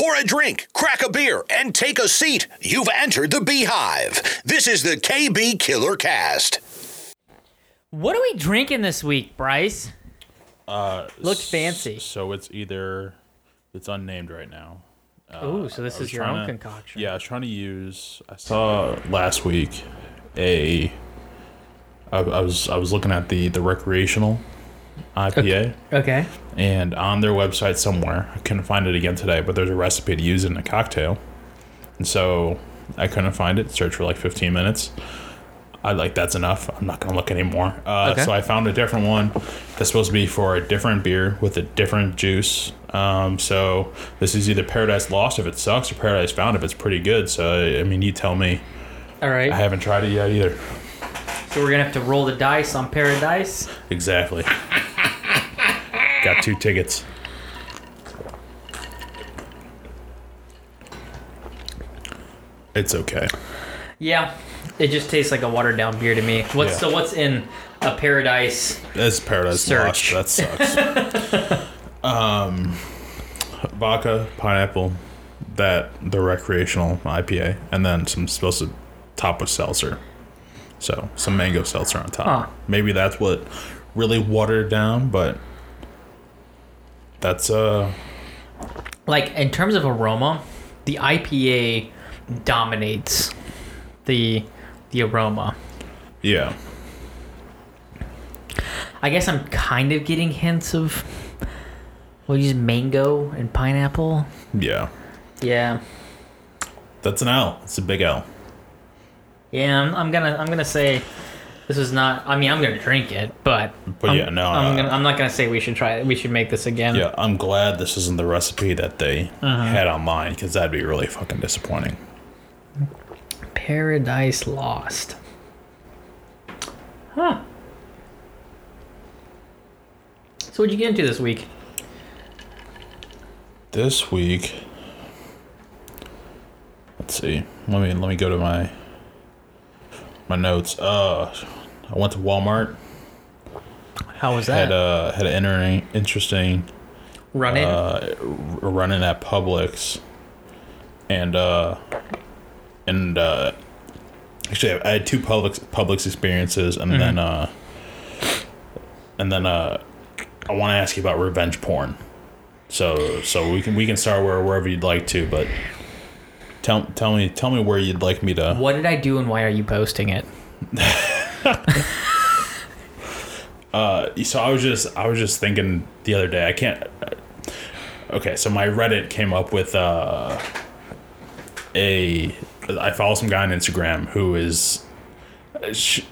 Pour a drink, crack a beer, and take a seat. You've entered the Beehive. This is the KB Killer Cast. What are we drinking this week, Bryce? Uh, Looks fancy. So it's either it's unnamed right now. Ooh, so this Uh, I was is your trying own to- concoction. Yeah, I was trying to use. I saw last week a. I, I was I was looking at the the recreational IPA, Okay. and on their website somewhere, I couldn't find it again today, but there's a recipe to use in a cocktail, and so I couldn't find it. Searched for like 15 minutes. I like that's enough. I'm not gonna look anymore. Uh, Okay. So I found a different one that's supposed to be for a different beer with a different juice. Um, so this is either Paradise Lost if it sucks or Paradise Found if it's pretty good. So I mean, you tell me. All right. I haven't tried it yet either. so we're gonna have to roll the dice on Paradise. Exactly. Got two tickets. It's okay. Yeah. It just tastes like a watered down beer to me. What's Yeah. so what's in a Paradise? That's Paradise Search. Lost. That sucks. um, vodka, pineapple, that the recreational IPA, and then some supposed to top with seltzer. So some mango seltzer on top. Huh. Maybe that's what really watered it down, but that's uh Like in terms of aroma, the IPA dominates the the aroma. yeah. I guess I'm kind of getting hints of well, use mango and pineapple. Yeah. Yeah. That's an L. It's a big L. Yeah, I'm, I'm gonna I'm gonna say this is not. I mean, I'm gonna drink it, but But I'm, yeah, no, I'm gonna I'm not gonna say we should try it. We should make this again. Yeah, I'm glad this isn't the recipe that they Uh-huh. had online because that'd be really fucking disappointing. Paradise Lost. Huh. So what'd you get into this week? This week, let's see. Let me let me go to my my notes. Uh, I went to Walmart. How was Had that? uh had an inter- interesting Run uh at Publix, and uh and uh actually I had two Publix Publix experiences, and then uh and then uh I want to ask you about revenge porn. So so we can we can start where wherever you'd like to, but tell tell me tell me where you'd like me to. what did I do and why are you posting it? so I was just I was just thinking the other day. I can't. Okay, so my Reddit came up with uh, a. I follow some guy on Instagram who is. sh-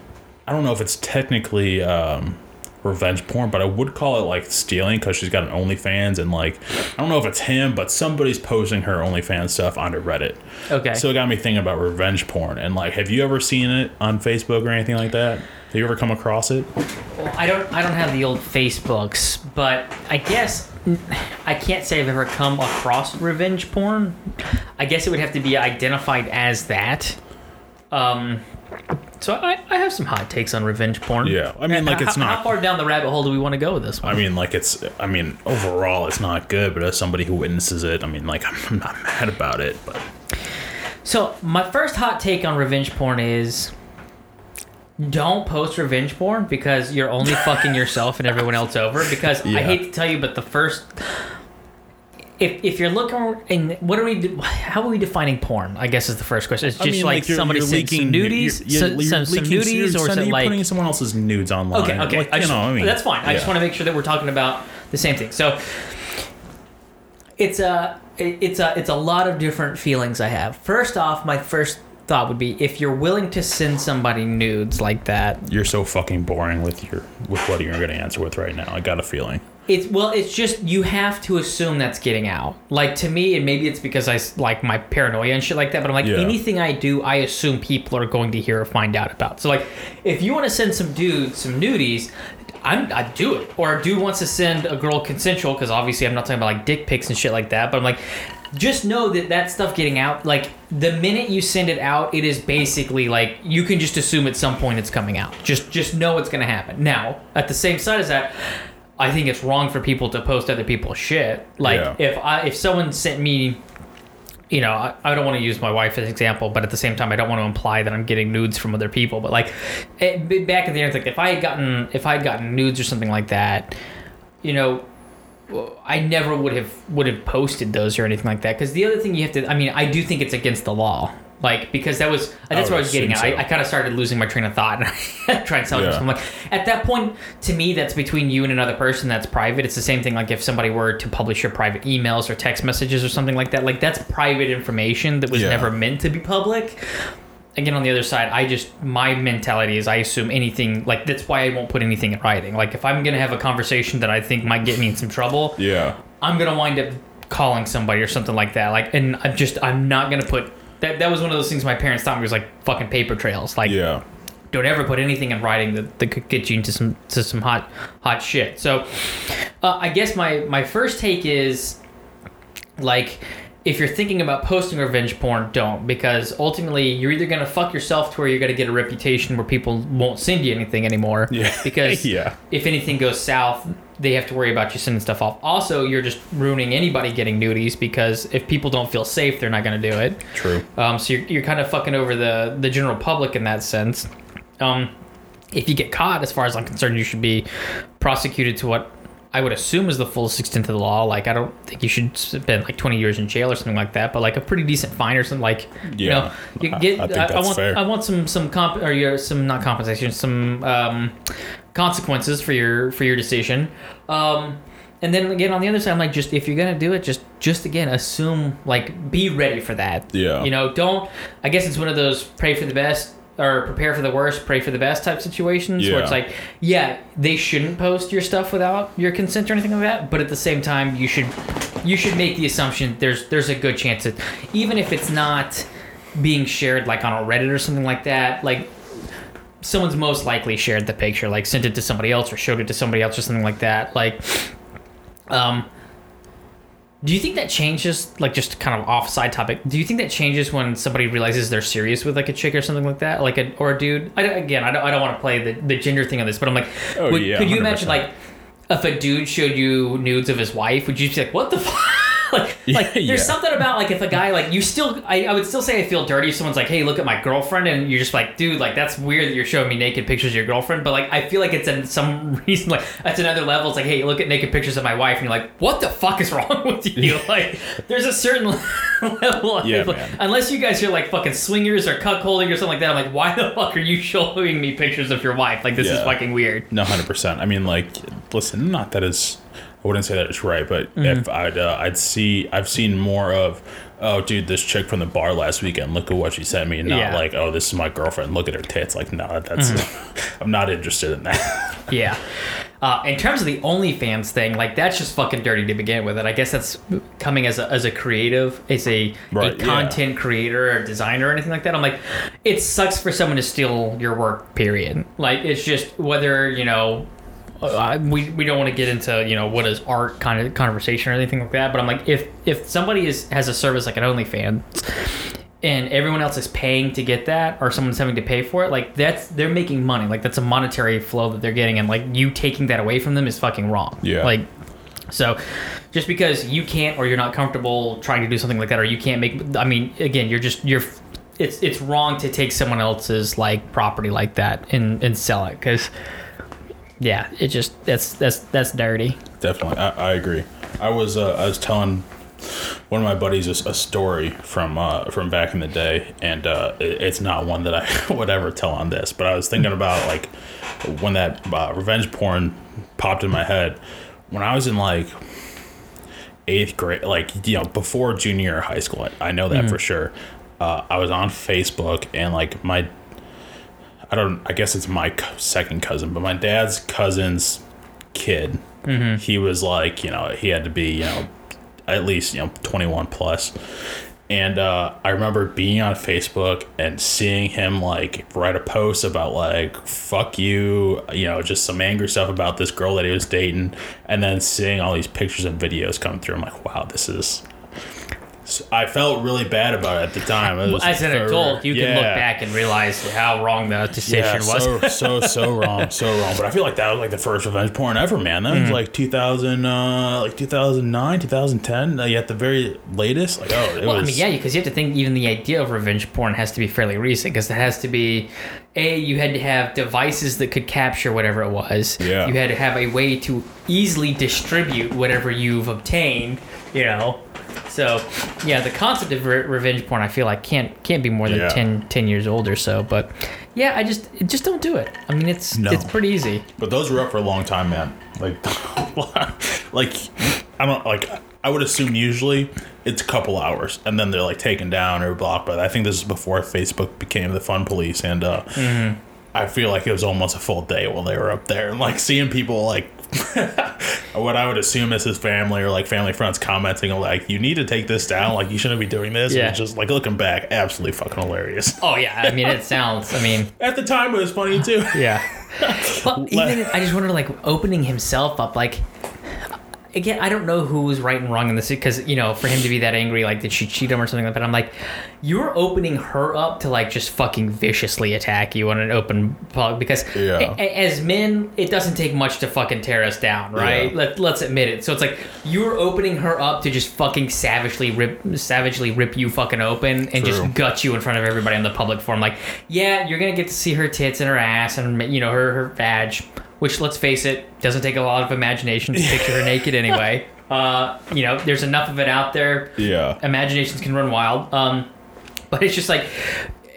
I don't know if it's technically um, revenge porn, but I would call it like stealing because she's got an OnlyFans and like I don't know if it's him, but somebody's posting her OnlyFans stuff onto Reddit. Okay. So it got me thinking about revenge porn and like, have you ever seen it on Facebook or anything like that? Have you ever come across it? Well, I don't I don't have the old Facebooks, but I guess I can't say I've ever come across revenge porn. I guess it would have to be identified as that. Um so I, I have some hot takes on revenge porn. Yeah, I mean, like, How- it's not- How far down the rabbit hole do we want to go with this one? I mean, like it's. I mean, overall, it's not good. But as somebody who witnesses it, I mean, like I'm not mad about it. But So my first hot take on revenge porn is don't post revenge porn because you're only fucking yourself and everyone else over. Because I hate to tell you, but the first if if you're looking and what are we how are we defining porn? I guess is the first question. It's just like, somebody leaking some nudies, so- some, some nudies, or is it you're like putting someone else's nudes online? Okay, okay. Like, I you just, know, I mean, that's fine. I just want to make sure that we're talking about the same thing. So it's a it's a it's a lot of different feelings I have. First off, my first thought would be if you're willing to send somebody nudes like that, You're so fucking boring with your with what you're going to answer with right now. I got a feeling. It's well, it's just you have to assume that's getting out. Like to me, and maybe it's because I like my paranoia and shit like that. But I'm like Yeah. anything I do, I assume people are going to hear or find out about. So like, if you want to send some dudes some nudies. I'm, I do it, or a dude wants to send a girl consensual because obviously I'm not talking about like dick pics and shit like that. But I'm like, just know that that stuff getting out, like the minute you send it out, it is basically like you can just assume at some point it's coming out. Just just know it's gonna happen. Now, at the same side as that, I think it's wrong for people to post other people's shit. Like Yeah. if I if someone sent me you know, I, I don't want to use my wife as an example, but at the same time, I don't want to imply that I'm getting nudes from other people. But like, eh, it, back at the end, like if I had gotten if I had gotten nudes or something like that, you know, I never would have would have posted those or anything like that. Because the other thing you have to, I mean, I do think it's against the law. Like because that was that's would what I was getting at. assume I. I kind of started losing my train of thought, and I tried to tell you Yeah. something. I'm like, at that point, to me, that's between you and another person. That's private. It's the same thing. Like if somebody were to publish your private emails or text messages or something like that, like that's private information that was Yeah. never meant to be public. Again, on the other side, I just my mentality is I assume anything like that's why I won't put anything in writing. Like if I'm gonna have a conversation that I think might get me in some trouble, Yeah. I'm gonna wind up calling somebody or something like that. Like, and I'm just I'm not gonna put that. That was one of those things my parents taught me was like fucking paper trails. Like, Yeah. don't ever put anything in writing that, that could get you into some to some hot hot shit. So, uh, I guess my my first take is like. If you're thinking about posting revenge porn, don't because ultimately you're either gonna fuck yourself to where you're gonna get a reputation where people won't send you anything anymore. Yeah. Because Yeah. if anything goes south, they have to worry about you sending stuff off. Also, you're just ruining anybody getting nudies because if people don't feel safe, they're not going to do it. True. Um, so you're, you're kind of fucking over the, the general public in that sense. Um, if you get caught, as far as I'm concerned, you should be prosecuted to what I would assume is the fullest extent of the law. Like, I don't think you should spend like 20 years in jail or something like that, but like a pretty decent fine or something. Like, you Yeah. know, you I- get. I I, that's want. fair. I want some some comp or your some not compensation, some um, consequences for your for your decision. Um, and then again, on the other side, I'm like, just if you're gonna do it, just just again assume like be ready for that. Yeah. You know, don't. I guess it's one of those pray for the best or prepare for the worst, pray for the best type situations where it's like, yeah, they shouldn't post your stuff without your consent or anything like that. But at the same time, you should you should make the assumption there's there's a good chance that even if it's not being shared like on a Reddit or something like that, like someone's most likely shared the picture, like sent it to somebody else or showed it to somebody else or something like that. Like, um, do you think that changes, like just kind of off side topic? Do you think that changes when somebody realizes they're serious with like a chick or something like that, like a or a dude? I again, I don't, I don't want to play the, the gender thing on this, but I'm like, Oh, would- yeah, could you 100%. imagine like if a dude showed you nudes of his wife, would you just be like, what the fuck? like, like there's something about like if a guy like you still I, I would still say I feel dirty if someone's like hey look at my girlfriend and you're just like dude like that's weird that you're showing me naked pictures of your girlfriend but like I feel like it's in some reason like that's another level. It's like hey look at naked pictures of my wife and you're like what the fuck is wrong with you? Like there's a certain level of, Yeah, unless you guys are like fucking swingers or cuckolding or something like that I'm like why the fuck are you showing me pictures of your wife? Like this is fucking weird. No, hundred percent. I mean, like, listen, not that is, wouldn't say that it's right, but Mm-hmm. if I'd, uh, I'd see, I've seen more of, oh, dude, this chick from the bar last weekend. Look at what she sent me. Not Yeah. like, oh, this is my girlfriend. Look at her tits. Like, no, that's, Mm-hmm. I'm not interested in that. Yeah. Uh, in terms of the OnlyFans thing, like that's just fucking dirty to begin with, and I guess that's coming as a, as a creative, as a, Right, a yeah. content creator or designer or anything like that. I'm like, it sucks for someone to steal your work. Period. Like it's just whether you know. Uh, we, we don't want to get into you know what is art kind of conversation or anything like that, but I'm like if if somebody is has a service like an OnlyFans and everyone else is paying to get that or someone's having to pay for it like that's they're making money like that's a monetary flow that they're getting and like you taking that away from them is fucking wrong Yeah. like so just because you can't or you're not comfortable trying to do something like that or you can't make i mean again you're just you're it's it's wrong to take someone else's like property like that and and sell it because yeah it just that's that's that's dirty Definitely, I, I agree. I was, uh, I was telling one of my buddies a, a story from, uh, from back in the day, and uh, it, it's not one that I would ever tell on this. But I was thinking about like when that uh, revenge porn popped in my head when I was in like eighth grade, like you know, before junior high school. I, I know that for sure. Uh, I was on Facebook and like my, I don't, I guess it's my second cousin, but my dad's cousin's kid. He was like, you know, he had to be, you know, at least you know 21 plus. plus and uh, i remember being on facebook and seeing him like write a post about like fuck you you know just some angry stuff about this girl that he was dating and then seeing all these pictures and videos come through i'm like wow this is I felt really bad about it at the time. As an adult, you can look back and realize how wrong the decision Yeah, was. so so so wrong, so wrong. But I feel like that was like the first revenge porn ever, man. That Mm-hmm. was like 2000, uh, like 2009, 2010. Like at the very latest, like oh, it Well, was. I mean, yeah, because you have to think even the idea of revenge porn has to be fairly recent because it has to be a you had to have devices that could capture whatever it was. Yeah. You had to have a way to easily distribute whatever you've obtained. You know. So, yeah, the concept of re- revenge porn, I feel like can't can't be more than Yeah. ten, 10, years old or so. But yeah, I just just don't do it. I mean, it's No. it's pretty easy. But those were up for a long time, man. Like, like I don't like. I would assume usually it's a couple hours, and then they're like taken down or blocked. But I think this is before Facebook became the fun police, and uh, Mm-hmm. I feel like it was almost a full day while they were up there, and like seeing people like. what I would assume is his family or like family friends commenting like, "You need to take this down. Like, you shouldn't be doing this." Yeah. And just like looking back, absolutely fucking hilarious. Oh yeah, I mean, it sounds. I mean, At the time, it was funny too. Yeah. but even I just wonder, like opening himself up, like again, I don't know who was right and wrong in this because you know, for him to be that angry, like did she cheat him or something like that? I'm like, you're opening her up to like just fucking viciously attack you on an open public because Yeah. a- a- as men, it doesn't take much to fucking tear us down, right? Yeah. Let, let's admit it. So it's like you're opening her up to just fucking savagely rip, savagely rip you fucking open and True. just gut you in front of everybody on the public forum. Like, yeah, you're gonna get to see her tits and her ass and you know her her vag, which let's face it, doesn't take a lot of imagination to picture her naked anyway. Uh, you know, there's enough of it out there. Yeah. Imaginations can run wild. Um, but it's just like.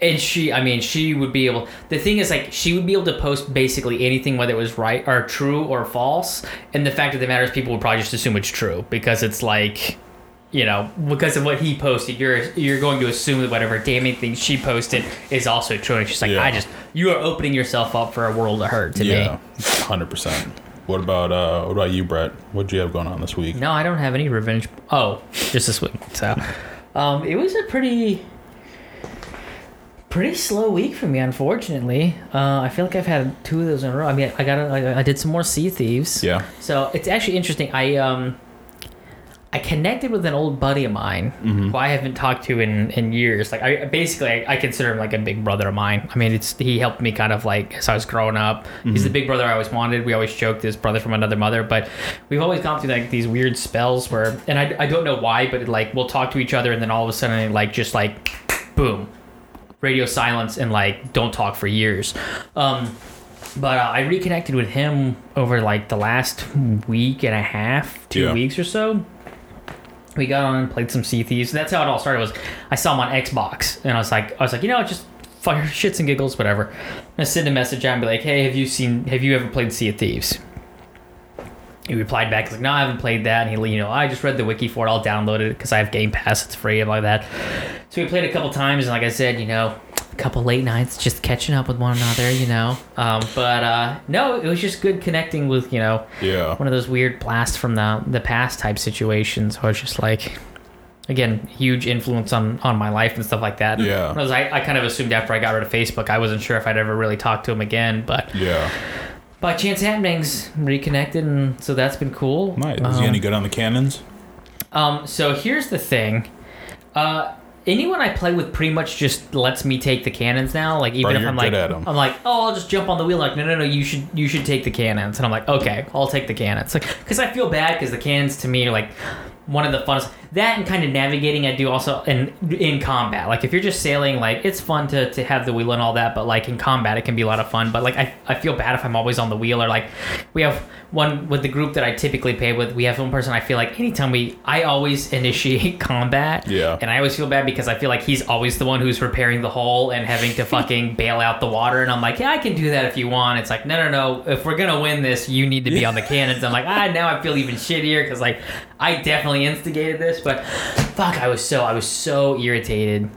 And she, I mean, she would be able. The thing is, like, she would be able to post basically anything, whether it was right or true or false. And the fact of the matter is, people would probably just assume it's true because it's like, you know, because of what he posted, you're you're going to assume that whatever damning thing she posted is also true. And she's like, Yeah. I just you are opening yourself up for a world of hurt to Yeah, hundred percent. What about uh? What about you, Brett? What do you have going on this week? No, I don't have any revenge. Oh, just this week. So, um, it was a pretty, pretty slow week for me, unfortunately. Uh, I feel like I've had two of those in a row. I mean, I got, I, I did some more Sea Thieves. Yeah. So it's actually interesting. I um, I connected with an old buddy of mine who I haven't talked to in, in years. Like I basically I, I consider him like a big brother of mine. I mean, it's he helped me kind of like as I was growing up. He's the big brother I always wanted. We always joked this brother from another mother, but we've always gone through like these weird spells where, and I, I don't know why, but like we'll talk to each other and then all of a sudden like just like boom, radio silence and like don't talk for years. Um, but uh, I reconnected with him over like the last week and a half, two Yeah. weeks or so. We got on and played some Sea Thieves. That's how it all started. Was I saw him on Xbox and I was like, I was like, you know, just fire shits and giggles, whatever. Gonna send a message out and be like, hey, have you seen? Have you ever played Sea of Thieves? He replied back, he's like, no, I haven't played that. And he, you know, I just read the wiki for it. I'll download it because I have Game Pass. It's free and like that. So we played a couple times, and like I said, you know, couple late nights just catching up with one another, you know. Um, but uh, no, it was just good connecting with, you know, Yeah. one of those weird blasts from the the past type situations. I was just like, again, huge influence on on my life and stuff like that. Yeah. Of those I, I kind of assumed after I got rid of Facebook, I wasn't sure if I'd ever really talk to him again, but Yeah. by chance happenings, reconnected, and so that's been cool. Nice. Is Um, he any good on the cannons? um, so here's the thing. Uh, anyone I play with pretty much just lets me take the cannons now. Like even Bro, if I'm like, good at 'em. I'm like, oh, I'll just jump on the wheel. Like, no, no, no, you should, you should take the cannons. And I'm like, okay, I'll take the cannons. Like, because I feel bad because the cannons to me are like one of the funnest. That and kind of navigating I do also in in combat. Like if you're just sailing, like it's fun to, to have the wheel and all that, but like in combat it can be a lot of fun. But like I, I feel bad if I'm always on the wheel or like we have one with the group that I typically play with. We have one person I feel like anytime we I always initiate combat. Yeah. And I always feel bad because I feel like he's always the one who's repairing the hull and having to fucking bail out the water. And I'm like, yeah, I can do that if you want. It's like, no, no, no. If we're gonna win this, you need to be on the cannons. I'm like, ah, now I feel even shittier because like I definitely instigated this, but fuck, I was so I was so irritated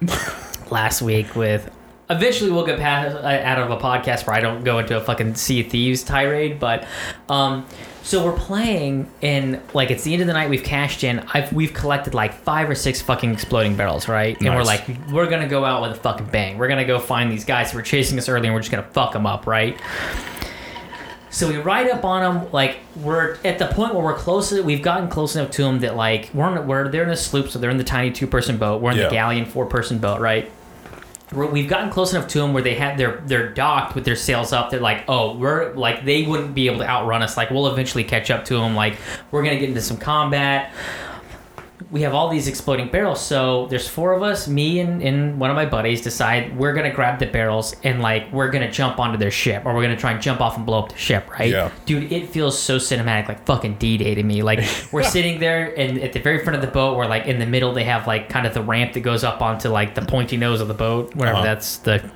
last week with. Eventually, we'll get past uh, out of a podcast where I don't go into a fucking Sea of Thieves tirade, but um, so we're playing and like it's the end of the night. We've cashed in. I've we've collected like five or six fucking exploding barrels, right? And we're like, we're gonna go out with a fucking bang. We're gonna go find these guys who were chasing us early, and we're just gonna fuck them up, right? So we ride up on them, like we're at the point where we're close. We've gotten close enough to them that like we're in, we're they're in a sloop, so they're in the tiny two person boat. We're in Yeah. the galleon four person boat, right? We're, we've gotten close enough to them where they have they're they're docked with their sails up. They're like, oh, we're like they wouldn't be able to outrun us. Like we'll eventually catch up to them. Like we're gonna get into some combat. We have all these exploding barrels. So there's four of us. Me and, and one of my buddies decide we're gonna grab the barrels and like we're gonna jump onto their ship or we're gonna try and jump off and blow up the ship. Right? Yeah. Dude, it feels so cinematic, like fucking D-Day to me. Like we're sitting there, and at the very front of the boat, we're like in the middle they have like kind of the ramp that goes up onto like the pointy nose of the boat, whatever Uh-huh. that's the.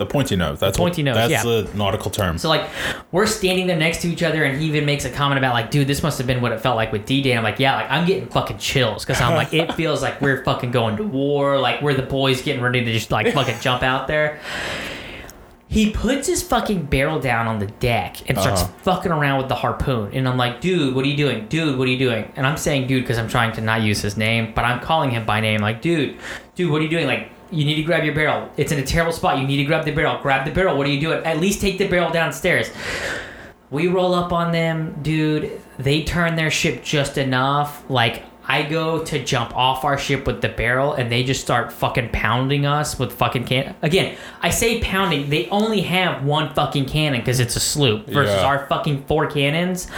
The pointy nose. That's Pointy what, nose, That's yeah. the nautical term. So like we're standing there next to each other, and he even makes a comment about like, dude, this must have been what it felt like with D-Day. I'm like, yeah, like I'm getting fucking chills because I'm like, it feels like we're fucking going to war, like we're the boys getting ready to just like fucking jump out there. He puts his fucking barrel down on the deck and starts Uh-huh. fucking around with the harpoon. And I'm like, dude, what are you doing? Dude, what are you doing? And I'm saying dude because I'm trying to not use his name, but I'm calling him by name. Like, dude, dude, what are you doing? Like, you need to grab your barrel. It's in a terrible spot. You need to grab the barrel. Grab the barrel. What are you doing? At least take the barrel downstairs. We roll up on them, dude. They turn their ship just enough. Like, I go to jump off our ship with the barrel, and they just start fucking pounding us with fucking can. Again, I say pounding. They only have one fucking cannon because it's a sloop versus Yeah. our fucking four cannons.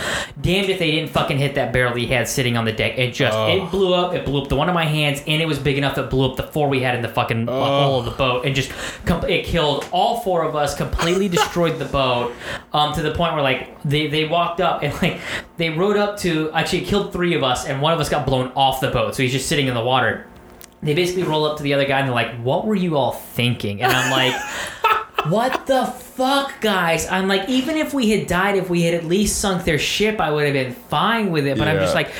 Damned if they didn't fucking hit that barrel he had sitting on the deck. It just Oh. it blew up. It blew up the one in my hands, and it was big enough that blew up the four we had in the fucking Oh. hole of the boat, and just com- it killed all four of us. Completely destroyed the boat, um, to the point where like they they walked up and like they rode up to actually killed three of us, and one of us got blown off the boat, so he's just sitting in the water. They basically roll up to the other guy and they're like, "What were you all thinking?" And I'm like. What the fuck, guys? I'm like, even if we had died, if we had at least sunk their ship, I would have been fine with it. But I'm just like,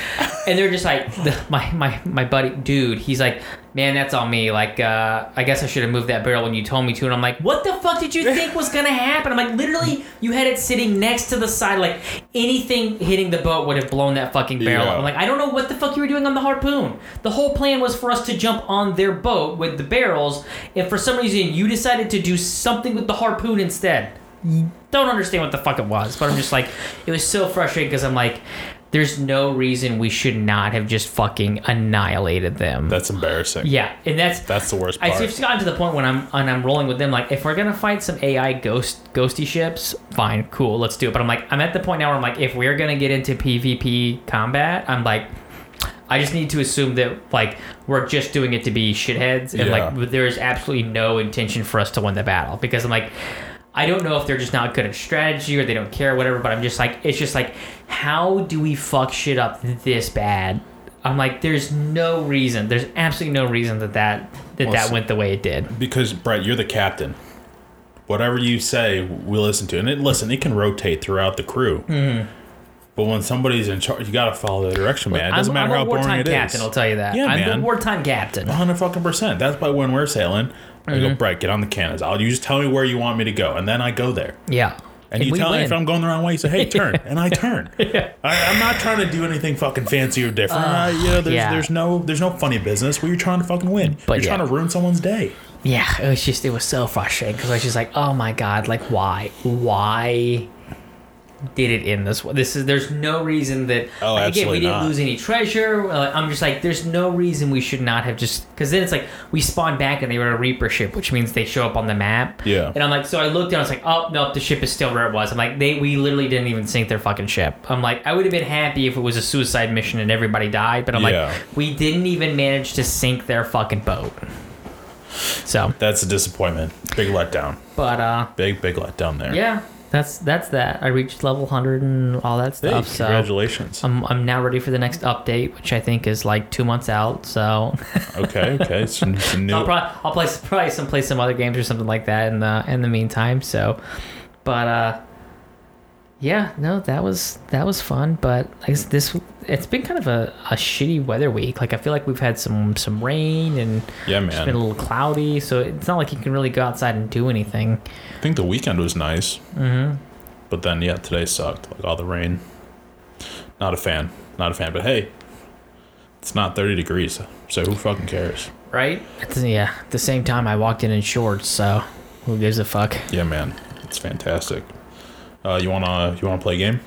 and they're just like, the, my my my buddy, dude. He's like, man, that's on me. Like, uh, I guess I should have moved that barrel when you told me to. And I'm like, what the fuck did you think was gonna happen? I'm like, literally, you had it sitting next to the side. Like, anything hitting the boat would have blown that fucking barrel. Yeah. up. I'm like, I don't know what the fuck you were doing on the harpoon. The whole plan was for us to jump on their boat with the barrels. If for some reason you decided to do something with the harpoon instead, don't understand what the fuck it was. But I'm just like, it was so frustrating because I'm like, there's no reason we should not have just fucking annihilated them. That's embarrassing. yeah, and that's That's the worst I part. just gotten to the point when I'm when I'm rolling with them. Like, if we're gonna fight some AI ghost ghosty ships, fine, cool, let's do it. But I'm like, I'm at the point now where I'm like, if we're gonna get into PvP combat, I'm like, I just need to assume that like we're just doing it to be shitheads, and Yeah. like there is absolutely no intention for us to win the battle because I'm like. I don't know if they're just not good at strategy or they don't care or whatever, but I'm just like, it's just like, how do we fuck shit up this bad? I'm like, there's no reason, there's absolutely no reason that that that, Well, that went the way it did. because Brett, you're the captain. Whatever you say, we listen to, and it listen. It can rotate throughout the crew. Mm-hmm. But when somebody's in charge, you gotta follow the direction, man. It doesn't I'm, matter I'm how boring it is. captain, I'll tell you that. Yeah, I'm man. the wartime captain. hundred fucking percent. That's why when we're sailing, I Mm-hmm. go, Brett, get on the cannons. I'll you just tell me where you want me to go, and then I go there. Yeah. And, you we tell me if I'm going the wrong way, you say, "Hey, turn," and I turn. I, I'm not trying to do anything fucking fancy or different. Uh, you know, there's, yeah. there's no there's no funny business where you're trying to fucking win. But you're yeah. trying to ruin someone's day. Yeah, it was just it was so frustrating because I was just like, oh my god, like why, why did it in this? This is there's no reason that Oh, like, again we didn't not. lose any treasure. Uh, I'm just like, there's no reason we should not have just because then it's like we spawn back and they were a Reaper ship, which means they show up on the map. Yeah. and I'm like, so I looked and I was like, oh no, the ship is still where it was. I'm like, they we literally didn't even sink their fucking ship. I'm like, I would have been happy if it was a suicide mission and everybody died, but I'm Yeah. like, we didn't even manage to sink their fucking boat. So, That's a disappointment. Big letdown. but uh, Big big letdown there. yeah, that's that's that. I reached level 100 and all that Hey, stuff. so congratulations. I'm I'm now ready for the next update, which I think is like two months out. So okay, okay. Some, some new. I'll probably I'll play probably some play some other games or something like that in the in the meantime. So, but uh, yeah, no, that was that was fun. But I guess this it's been kind of a, a shitty weather week. Like I feel like we've had some some rain and yeah, it's been a little cloudy, so it's not like you can really go outside and do anything. I think the weekend was nice. Mm-hmm. But then, yeah, today sucked. Like all the rain. Not a fan. Not a fan. But hey, it's not 30 degrees. So who fucking cares? Right? The, yeah. At the same time, I walked in in shorts, so who gives a fuck? Yeah, man. It's fantastic. Uh, you wanna you wanna play a game?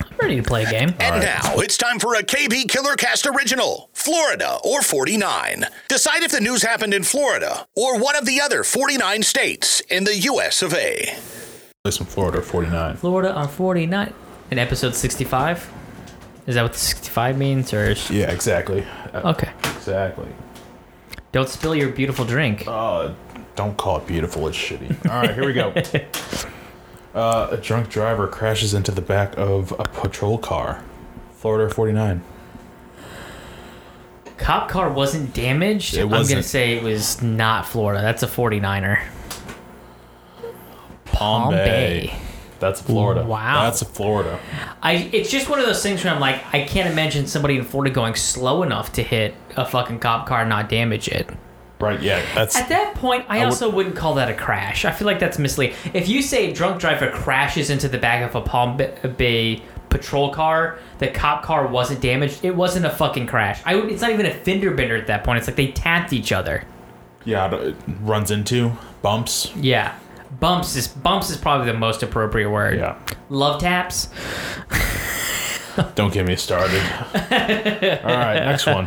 I'm ready to play a game. And now it's time for a KB Killer Cast original Florida or 49. Decide if the news happened in Florida or one of the other 49 states in the US of A. Play some Florida 49. Florida on 49. In episode 65? Is that what the 65 means? Or is... Yeah, exactly. Uh, Okay. Exactly. Don't spill your beautiful drink. Uh, don't call it beautiful. It's shitty. All right, here we go. Uh, a drunk driver crashes into the back of a patrol car. Florida 49. Cop car wasn't damaged. It I'm going to say it was not Florida. That's a 49er. Palm, Bay. That's Florida. Wow. That's Florida. I it's just one of those things where I'm like, I can't imagine somebody in Florida going slow enough to hit a fucking cop car and not damage it. Right, yeah. That's At that point, I, would- also would, not call that a crash. I feel like that's misleading. If you say a drunk driver crashes into the back of a Palm Bay patrol car, the cop car wasn't damaged, it wasn't a fucking crash. I it's not even a fender bender at that point. It's like they tapped each other. yeah, it runs into bumps. Yeah. Bumps is bumps is probably the most appropriate word. Yeah. Love taps. Don't get me started. All right, next one.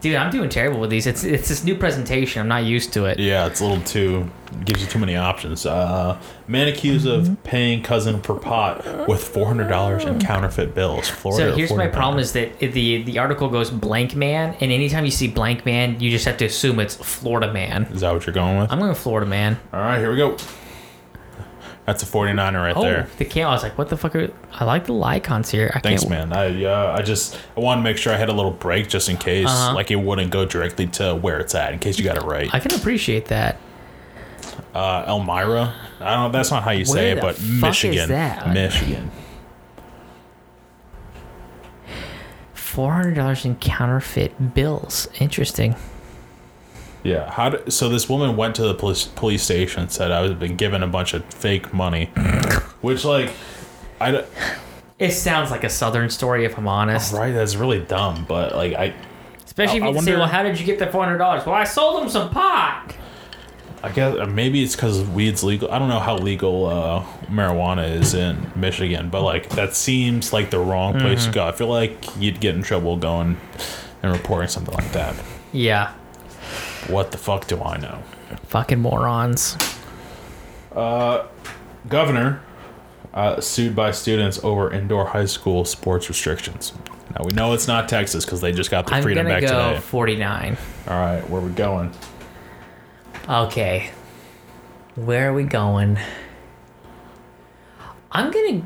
Dude, I'm doing terrible with these. It's it's this new presentation. I'm not used to it. Yeah, it's a little too gives you too many options. Uh, man accused Mm-hmm. of paying cousin for pot with four hundred dollars in counterfeit bills. Florida. So here's my problem: is that the the article goes blank man, and anytime you see blank man, you just have to assume it's Florida man. Is that what you're going with? I'm going Florida man. All right, here we go. That's a 49er right Oh, there. the cam. I was like, what the fuck? Are, I like the icons here. I Thanks, man. I uh, I just I wanted to make sure I had a little break just in case, Uh-huh. like it wouldn't go directly to where it's at, in case you got it right. I can appreciate that. Uh, Elmira. I don't know. That's not how you say it, but Michigan. that? Michigan. Four hundred dollars in counterfeit bills. Interesting. Yeah. How? Do, so this woman went to the police police station and said I was been given a bunch of fake money, which like, I don't- It sounds like a southern story, if I'm honest. right. That's really dumb, but like I. Especially if you I say, wonder- "Well, how did you get the four hundred dollars?" Well, I sold them some pot. I guess uh, maybe it's because weed's legal. I don't know how legal uh, marijuana is in Michigan, but like that seems like the wrong place Mm-hmm. to go. I feel like you'd get in trouble going and reporting something like that. Yeah, What the fuck do I know? fucking morons. Governor uh, sued by students over indoor high school sports restrictions. Now we know it's not Texas because they just got the I'm freedom gonna back go today. forty nine. All right, where we going? Okay. Where are we going? I'm gonna.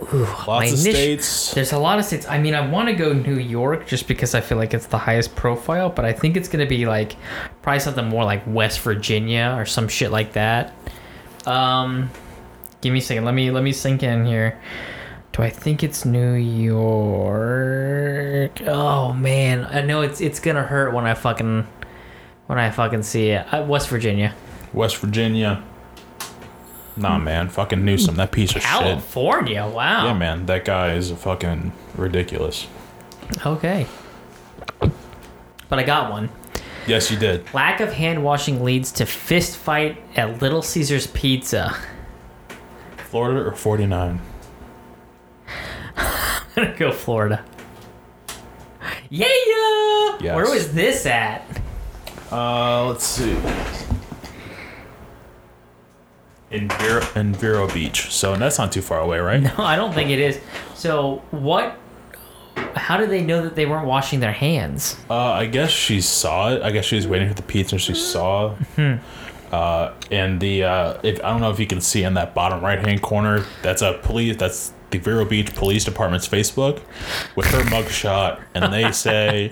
Ooh, Lots of initi- states. There's a lot of states. I mean, I want to go New York just because I feel like it's the highest profile, but I think it's gonna be like probably something more like West Virginia or some shit like that. Um, give me a second. Let me let me sink in here. Do I think it's New York? Oh man, I know it's it's gonna hurt when I fucking when I fucking see it. Uh, West Virginia. West Virginia. Nah, man, fucking Newsom, that piece of shit. California. Wow. Yeah, man, that guy is fucking ridiculous. Okay. But I got one. Yes, you did. Lack of hand washing leads to fist fight at Little Caesars Pizza. Florida or 49? I'm gonna go Florida. Yeah. Yes. Where was this at? Uh, let's see. In Vero, in Vero Beach. So that's not too far away, right? No, I don't think it is. So what? How did they know that they weren't washing their hands? Uh, I guess she saw it. I guess she was waiting for the pizza and she saw. Uh, and the uh, if I don't know if you can see in that bottom right hand corner, that's a police. That's the Vero Beach Police Department's Facebook with her mugshot, and they say,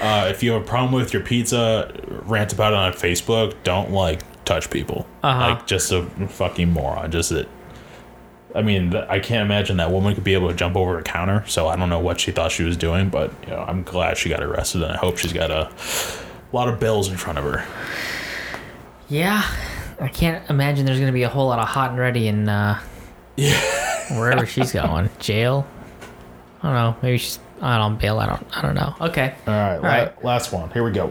uh, if you have a problem with your pizza, rant about it on Facebook. Don't like touch people. Uh-huh. Like just a fucking moron. Just it. I mean, I can't imagine that woman could be able to jump over a counter. So I don't know what she thought she was doing, but you know, I'm glad she got arrested, and I hope she's got a lot of bills in front of her. Yeah, I can't imagine there's gonna be a whole lot of hot and ready in uh, wherever she's going. Jail. I don't know. Maybe she's I don't bail. I don't. I don't know. Okay. All right, la- right. last one. Here we go.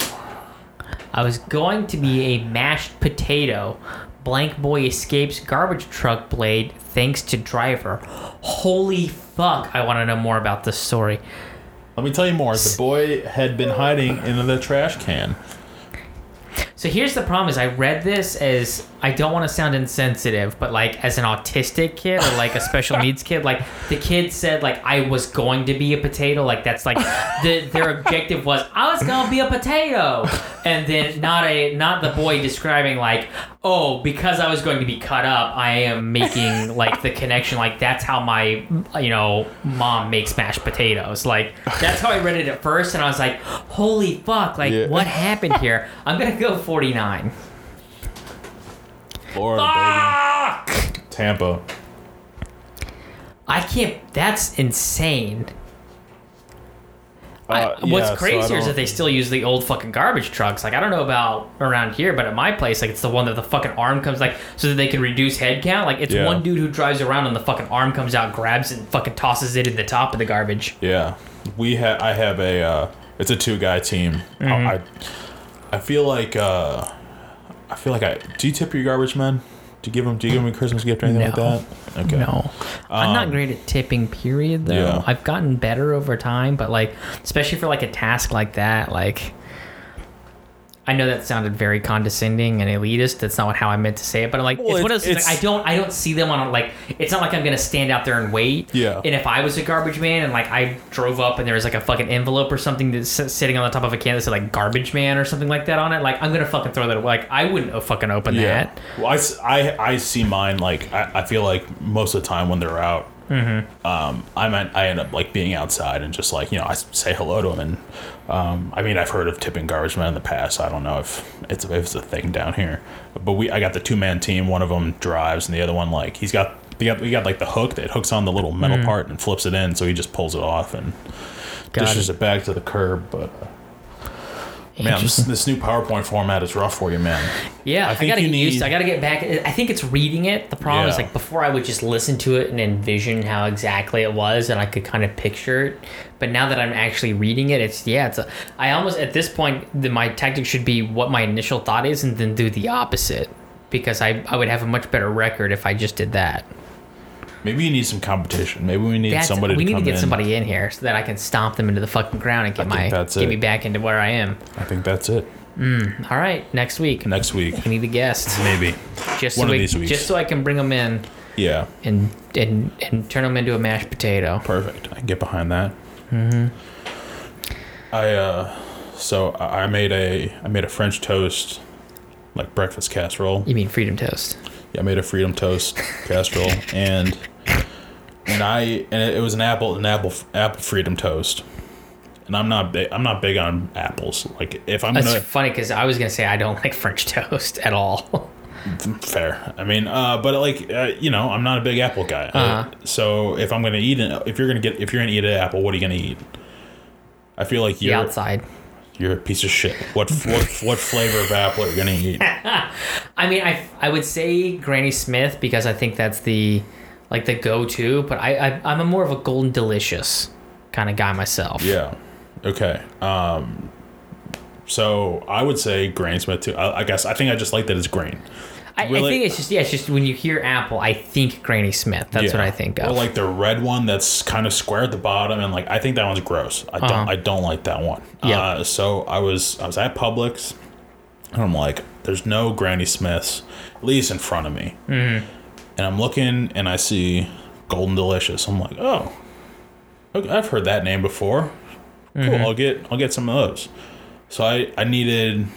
I was going to be a mashed potato, blank boy escapes garbage truck blade thanks to driver. Holy fuck! I want to know more about this story. Let me tell you more. The boy had been hiding in the trash can. So here's the problem: is I read this as I don't want to sound insensitive, but like as an autistic kid or like a special needs kid, like the kid said like I was going to be a potato. Like that's like the their objective was I was gonna be a potato, and then not a not the boy describing like oh because I was going to be cut up, I am making like the connection like that's how my you know mom makes mashed potatoes. Like that's how I read it at first, and I was like holy fuck, like Yeah. what happened here? I'm gonna go 49. Florida, Fuck! baby. Tampa. I can't. That's insane. I- Uh, what's yeah, so I crazier is don't- that they still use the old fucking garbage trucks. Like I don't know about around here, but at my place, like it's the one that the fucking arm comes like so that they can reduce head count. Like it's Yeah. one dude who drives around and the fucking arm comes out, grabs it, and fucking tosses it in the top of the garbage. Yeah, we have. I have a. Uh, it's a two guy team. Mm-hmm. I, I feel like. Uh, I feel like I. Do you tip your garbage men? Do you give them? Do you give them a Christmas gift or anything like that? Okay. No, I'm not great at tipping. Period. Though Yeah. I've gotten better over time, but like especially for like a task like that, like. I know that sounded very condescending and elitist. That's not how I meant to say it, but I'm like, Well, it's one of those. things, like, I don't, I don't see them on like. It's not like I'm gonna stand out there and wait. Yeah. And if I was a garbage man and like I drove up and there was like a fucking envelope or something that's sitting on the top of a can that said like garbage man or something like that on it, like I'm gonna fucking throw that away. Like I wouldn't fucking open Yeah. that. Well, I, I, I see mine like I, I feel like most of the time when they're out, Mm-hmm. um, I might I end up like being outside and just like you know I say hello to them and um, I mean I've heard of tipping garbage men in the past. I don't know if it's if it's a thing down here, but we I got the two man team. One of them drives and the other one like he's got. We got, we got like the hook that hooks on the little metal Mm. part and flips it in, so he just pulls it off and Got dishes it. it. back to the curb. But uh, man, this, this new PowerPoint format is rough for you, man. Yeah, I I, gotta you get used. need- to I gotta get back. I think it's reading it. The problem is like before I would just listen to it and envision how exactly it was, and I could kind of picture it. But now that I'm actually reading it, it's yeah. It's a, I almost at this point the, my tactic should be what my initial thought is, and then do the opposite because I I would have a much better record if I just did that. Maybe you need some competition. Maybe we need That's, somebody. we to need to get in. somebody in here so that I can stomp them into the fucking ground and get my get it. me back into where I am. I think that's it. Mm, All right, next week Next week, we need a guest maybe. just One so of we, these weeks. just so I can bring them in. Yeah, and and and turn them into a mashed potato. perfect. I can get behind that. Mm-hmm. I uh, so I made a I made a French toast, like breakfast casserole. You mean freedom toast? Yeah, I made a freedom toast casserole, and and I and it was an apple an apple apple freedom toast. And I'm not big, I'm not big on apples. Like if I'm That's gonna funny because I was gonna say I don't like French toast at all. Fair. I mean, uh, but like, uh, you know, I'm not a big apple guy. Uh, Uh-huh. so if I'm gonna eat it, if you're gonna get, if you're gonna eat an apple, what are you gonna eat? I feel like you're outside. you're a piece of shit. What what what flavor of apple are you gonna eat? I mean, I I would say Granny Smith because I think that's the like the go-to. But I, I I'm a more of a golden delicious kind of guy myself. Yeah. Okay. Um. So I would say Granny Smith too. I, I guess I think I just like that it's grain. I, I Really- think it's just yeah, it's just when you hear apple, I think Granny Smith. That's Yeah. what I think of. Or like the red one that's kind of square at the bottom, and like I think that one's gross. I don't Uh-huh. I don't like that one. Yeah. Uh, so I was I was at Publix, and I'm like, there's no Granny Smiths, at least in front of me. Mm-hmm. And I'm looking, and I see Golden Delicious. I'm like, oh, okay, I've heard that name before. Cool. Mm-hmm. I'll get I'll get some of those. So I I needed.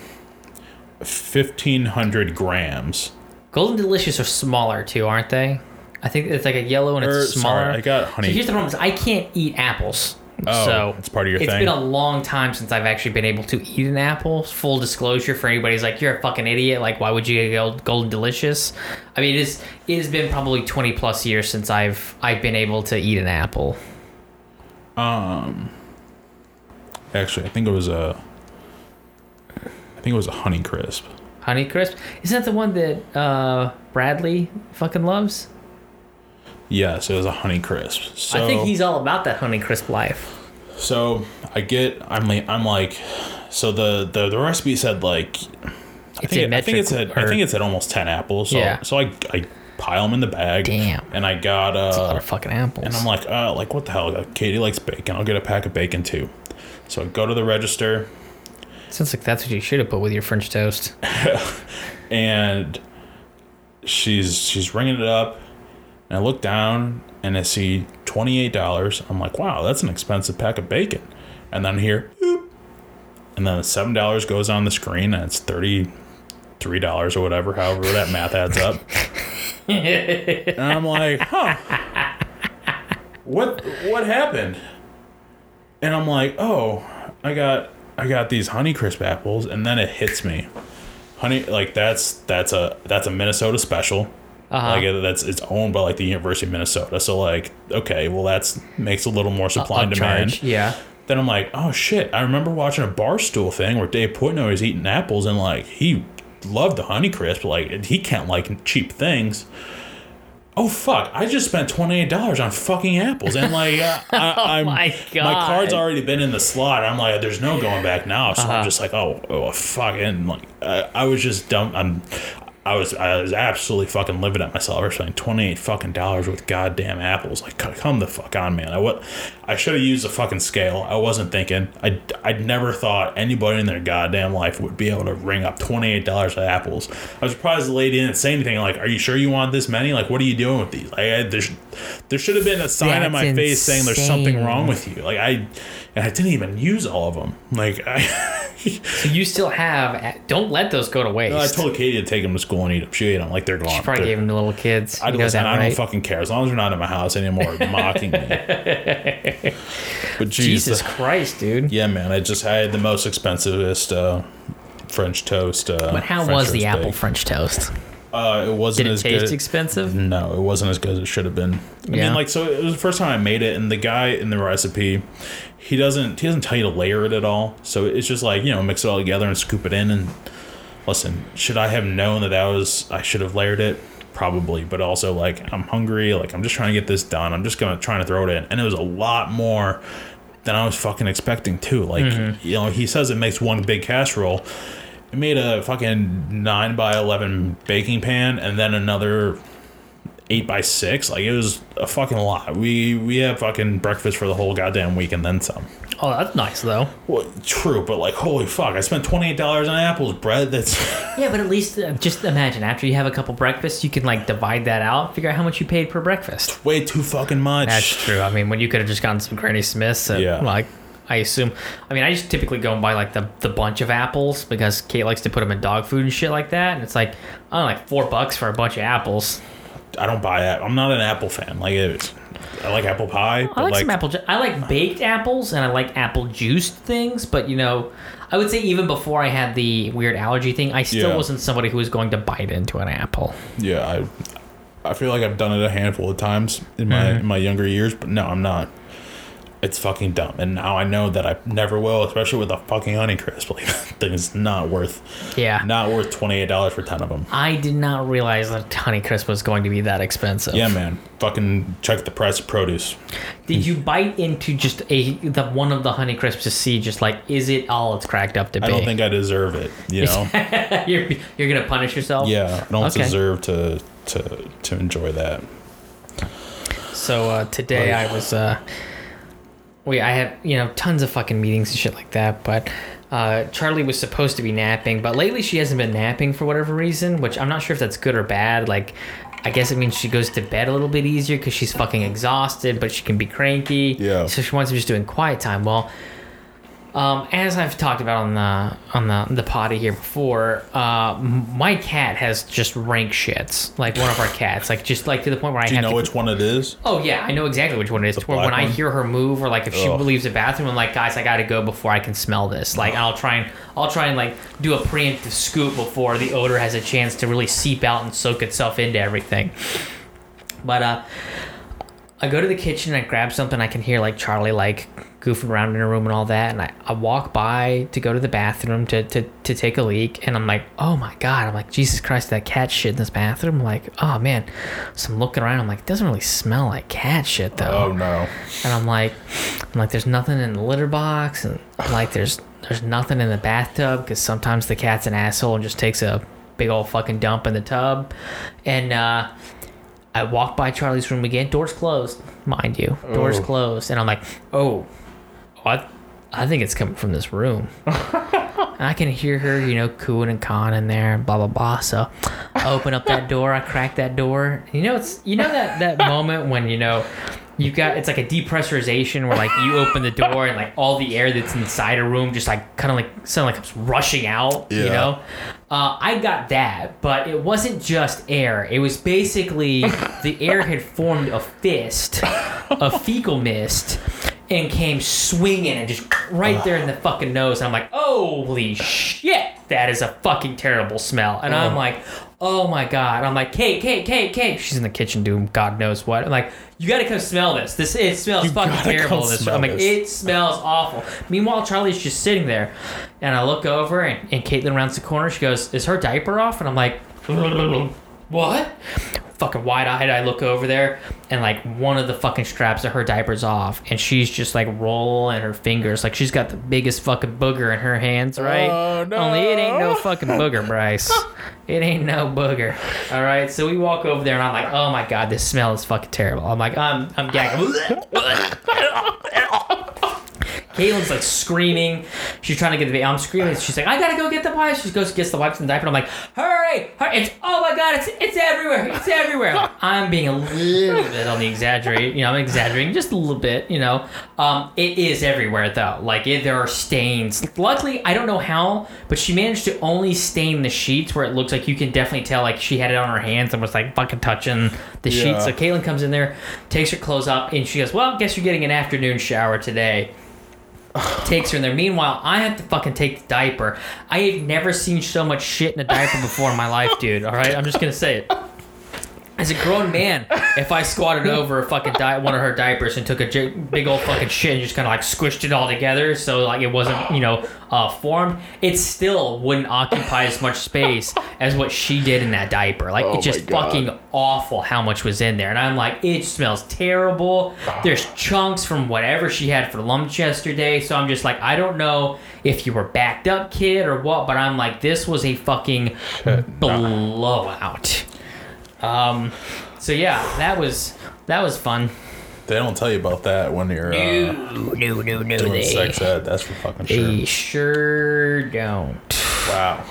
1500 grams Golden Delicious are smaller too, aren't they? I think it's like a yellow and it's Or, smaller. Er, sorry, I got honey- So here's the problem: is I can't eat apples. Oh, so it's part of your It's thing? It's been a long time since I've actually been able to eat an apple. Full disclosure for anybody who's like, "You're a fucking idiot." Like, why would you get Golden Delicious? I mean, it is. It has been probably 20 plus years since I've I've been able to eat an apple. Um, actually, I think it was a. I think it was a Honey Crisp. Honey Crisp isn't that the one that uh, Bradley fucking loves? Yes, it was a Honey Crisp. So, I think he's all about that Honey Crisp life. So I get. I'm like. I'm like. So the the the recipe said like. I think, it- I think it's at I think it's at almost ten apples. So Yeah. so I I pile them in the bag. Damn. And I got a lot uh of fucking apples. and I'm like uh like what the hell? Katie likes bacon. I'll get a pack of bacon too. So I go to the register Sounds like that's what you should have put with your French toast. and she's she's ringing it up and I look down and I see twenty eight dollars. I'm like, wow, that's an expensive pack of bacon. And then here, boop, and then seven dollars goes on the screen and it's thirty three dollars or whatever, however that math adds up. and I'm like, huh. What what happened? And I'm like, oh, I got I got these Honeycrisp apples, and then it hits me honey like that's that's a that's a minnesota special Uh-huh. like uh, that's it's owned by like the university of minnesota. So like okay well that's makes a little more supply and demand. Yeah. then i'm like oh shit. I remember watching a barstool thing where dave portnoy was eating apples and like he loved the honeycrisp like he can't like cheap things. Oh fuck. I just spent $28 on fucking apples. And like uh, I, I'm, my my card's already been in the slot. I'm like there's no going back now. So Uh-huh. i'm just like oh, oh fuck. And like I, I was just dumb. I'm I was I was absolutely fucking livid at myself for spending twenty eight fucking dollars with goddamn apples. Like, come the fuck on, man. I what I should have used a fucking scale. I wasn't thinking. I I'd never thought anybody in their goddamn life would be able to ring up twenty eight dollars of apples. I was surprised the lady didn't say anything. Like, are you sure you want this many? Like, what are you doing with these? Like, I, there there should have been a sign on my That's face saying there's something wrong with you. Like I and I didn't even use all of them. Like I. So you still have. Don't let those go to waste. I told Katie to take them to school and eat them. She ate them like they're gone. She probably They're- gave them to little kids. I, you listen, that, I don't fucking care as long as they're not in my house anymore mocking me. But geez, Jesus the- Christ, dude. yeah, man, I just had the most expensivest uh, French toast. Uh, But how French was the apple bake. French toast? Uh, it wasn't Did it as taste good. expensive? No, it wasn't as good as it should have been. I Yeah. mean, like, so it was the first time I made it, and the guy in the recipe, he doesn't he doesn't tell you to layer it at all. So it's just like you know, mix it all together and scoop it in. And listen, should I have known that that was I should have layered it? Probably, but also like I'm hungry. Like I'm just trying to get this done. I'm just gonna trying to throw it in, and it was a lot more than I was fucking expecting too. Like Mm-hmm. you know, he says it makes one big casserole. It made a fucking nine by eleven baking pan, and then another eight by six. Like it was a fucking lot. We we had fucking breakfast for the whole goddamn week and then some. Oh, that's nice though. Well, true, but like holy fuck, I spent twenty eight dollars on apples bread. That's Yeah, but at least uh, just imagine after you have a couple breakfasts, you can like divide that out, figure out how much you paid per breakfast. way too fucking much. That's true. I mean, when you could have just gotten some Granny Smiths, at, Yeah. like I assume. I mean, I just typically go and buy like the the bunch of apples because Kate likes to put them in dog food and shit like that, and it's like I don't know, like four bucks for a bunch of apples. I don't buy it. I'm not an apple fan. Like it, I like apple pie, I like, like, some apple. Ju- I like baked apples and I like apple juiced things, but you know, I would say even before I had the weird allergy thing, I still Yeah. wasn't somebody who was going to bite into an apple. yeah, I I feel like I've done it a handful of times in my Mm-hmm. in my younger years, but no, I'm not. It's fucking dumb, and now I know that I never will, especially with the fucking Honeycrisp. Like that thing is not worth Yeah. not worth twenty eight dollars for ten of them. I did not realize that Honeycrisp was going to be that expensive. Yeah, man. Fucking check the price of produce. Did you bite into just a the one of the Honey Honeycrisps to see just like is it all it's cracked up to be? I don't think I deserve it. You know? you're you're gonna punish yourself. yeah, I don't Okay. deserve to to to enjoy that. So uh, today I was uh, we I have you know tons of fucking meetings and shit like that, but. Uh, Charlie was supposed to be napping, but lately she hasn't been napping for whatever reason, which I'm not sure if that's good or bad. Like, I guess it means she goes to bed a little bit easier because she's fucking exhausted, but she can be cranky. Yeah. So she wants to just doing quiet time. Well, um, as I've talked about on the on the the potty here before, uh, my cat has just rank shits. Like one of our cats, like just like to the point where I Do you have know to which one it is? Oh yeah, I know exactly which one it is. Where black when I hear her move, or like if she Ugh. leaves the bathroom, I'm like, guys, I gotta go before I can smell this. Like I'll try and I'll try and like do a preemptive scoop before the odor has a chance to really seep out and soak itself into everything. But uh, I go to the kitchen, I grab something, I can hear like Charlie like goofing around in her room and all that, and I, I walk by to go to the bathroom to, to, to take a leak, and I'm like, oh my god, I'm like, Jesus Christ, that cat shit in this bathroom. I'm like, oh man. So I'm looking around, I'm like, it doesn't really smell like cat shit though. Oh no. And I'm like, I'm like, there's nothing in the litter box, and I'm like, there's there's nothing in the bathtub because sometimes the cat's an asshole and just takes a big old fucking dump in the tub. And uh, I walk by Charlie's room again. Doors closed, mind you. Doors Oh. closed. And I'm like, oh, what? I think it's coming from this room. I can hear her, you know, cooing and cawing in there, blah blah blah. So I open up that door, I crack that door. You know, it's you know that that moment when you know you got it's like a depressurization where like you open the door and like all the air that's inside a room just like kind of like sound like it's rushing out. You know, uh, I got that, but it wasn't just air. It was basically the air had formed a fist, a fecal mist, and came swinging and just right there in the fucking nose. And I'm like, holy shit, that is a fucking terrible smell. And I'm oh. like, oh my god. I'm like, Kate, Kate, Kate, Kate. She's in the kitchen doing God knows what. I'm like, you gotta come smell this. This it smells You fucking gotta terrible. come This smell I'm like, this. it smells awful. Meanwhile, Charlie's just sitting there, and I look over, and, and Caitlin rounds the corner. She goes, "Is her diaper off?" And I'm like, "What?" Fucking wide eyed, I look over there, and like one of the fucking straps of her diaper's off, and she's just like rolling her fingers, like she's got the biggest fucking booger in her hands, right? Oh, no. Only it ain't no fucking booger, Bryce. It ain't no booger. All right, so we walk over there, and I'm like, "Oh my god, this smell is fucking terrible." I'm like, "I'm I'm gagging." Caitlin's like screaming. She's trying to get the baby. I'm screaming. She's like, I gotta go get the wipes. She goes, gets the wipes and the diaper. And I'm like, hurry, hurry. It's, oh my God, it's, it's everywhere. It's everywhere. I'm being a little bit on the exaggerate. You know, I'm exaggerating just a little bit, you know. Um, it is everywhere though. Like, it, there are stains. Luckily, I don't know how, but she managed to only stain the sheets where it looks like you can definitely tell, like, she had it on her hands and was like fucking touching the Yeah. sheets. So Caitlin comes in there, takes her clothes off, and she goes, Well, guess you're getting an afternoon shower today takes her in there. Meanwhile, I have to fucking take the diaper. I have never seen so much shit in a diaper before in my life, dude. All right, I'm just gonna say it. As a grown man, if I squatted over a fucking di- one of her diapers and took a j- big old fucking shit and just kind of like squished it all together, so like it wasn't you know uh, formed, it still wouldn't occupy as much space as what she did in that diaper. Like Oh it's just my God. fucking awful how much was in there. And I'm like, it smells terrible. There's chunks from whatever she had for lunch yesterday. So I'm just like, I don't know if you were backed up, kid, or what, but I'm like, this was a fucking blowout. Um, so yeah, that was that was fun. They don't tell you about that when you're uh, no, no, no, no, doing they, sex ed. That's for fucking sure. they sure don't. Wow.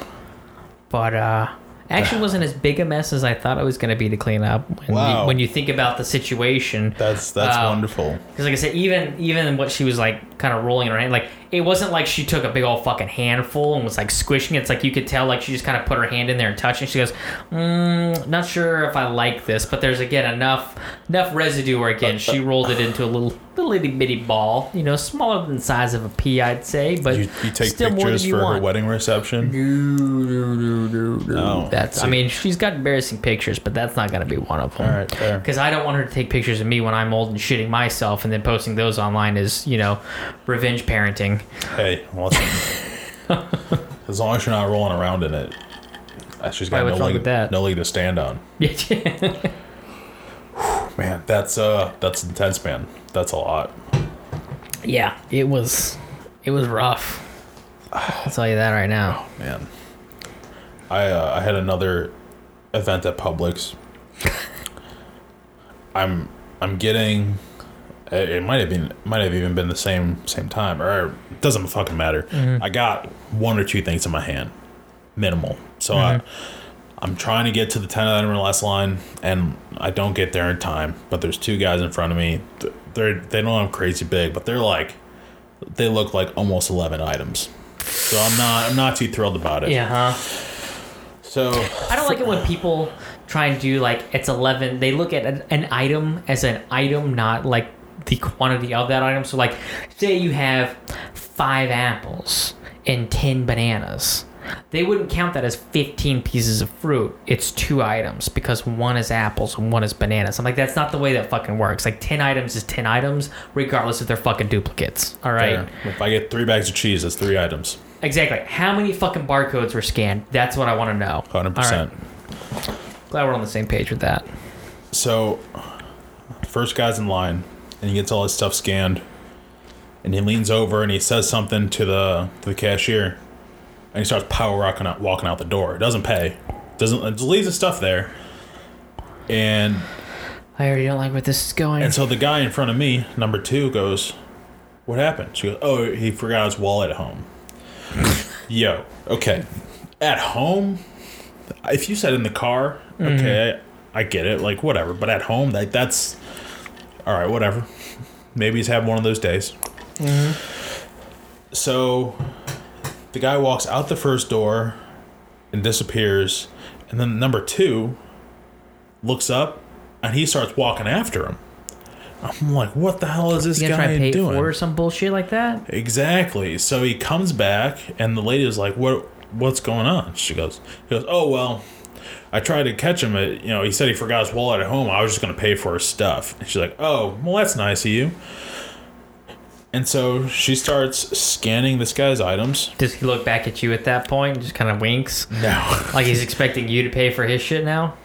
but uh actually wasn't as big a mess as I thought it was going to be to clean up when, Wow. you, when you think about the situation. That's that's Um, wonderful. Because like I said, even even what she was like kind of rolling in her hand, like it wasn't like she took a big old fucking handful and was like squishing it. It's like you could tell like she just kind of put her hand in there and touched it. She goes, mm, not sure if I like this, but there's again enough enough residue where again she rolled it into a little little itty bitty ball, you know, smaller than the size of a pea, I'd say, but You, you take still more pictures you for her wedding reception. No. That's. I mean, she's got embarrassing pictures, but that's not gonna be one of them. All right, fair. Because I don't want her to take pictures of me when I'm old and shitting myself, and then posting those online as you know, revenge parenting. Hey, listen. as long as you're not rolling around in it, she's got no leg, no leg to stand on. Man, that's uh, that's intense, man. That's a lot. yeah, it was, it was rough. I'll tell you that right now. man. I uh, I had another event at Publix. I'm I'm getting. It it might have been might have even been the same same time, or it doesn't fucking matter. Mm-hmm. I got one or two things in my hand, minimal. So I, mm-hmm. I'm trying to get to the ten item or less line, and I don't get there in time. But there's two guys in front of me. They're they don't have crazy big, but they're like, they look like almost eleven items. So I'm not I'm not too thrilled about it. Yeah, huh? So I don't like it when people try and do like it's 11. They look at an, an item as an item, not like the quantity of that item. So, like, say you have five apples and 10 bananas. They wouldn't count that as 15 pieces of fruit. It's two items because one is apples and one is bananas. I'm like, that's not the way that fucking works. Like, 10 items is 10 items, regardless if they're fucking duplicates. All right? there. if I get three bags of cheese, that's three items. Exactly. How many fucking barcodes were scanned? That's what I want to know. 100%. right. Glad we're on the same page with that. So first guy's in line and he gets all his stuff scanned. and he leans over and he says something to the to the cashier, and he starts power walking out walking out the door. Doesn't pay, doesn't just leaves his stuff there, and I already don't like where this is going. and so the guy in front of me, number two, goes, "What happened?" She goes, "Oh, he forgot his wallet at home." Yo, okay, at home, if you said in the car, mm-hmm. okay, I, I get it, like whatever. But at home, like that's all right, whatever. Maybe he's having one of those days. Mm-hmm. So the guy walks out the first door and disappears, and then number two looks up and he starts walking after him. I'm like, what the hell is this you guy pay doing? or some bullshit like that? Exactly. So he comes back, and the lady is like, "What? What's going on?" She goes, "He goes, oh well, I tried to catch him. At, you know, he said he forgot his wallet at home. I was just gonna pay for his stuff." And she's like, "Oh, well, that's nice of you." And so she starts scanning this guy's items. Does he look back at you at that point and just kind of winks? No. Like he's expecting you to pay for his shit now?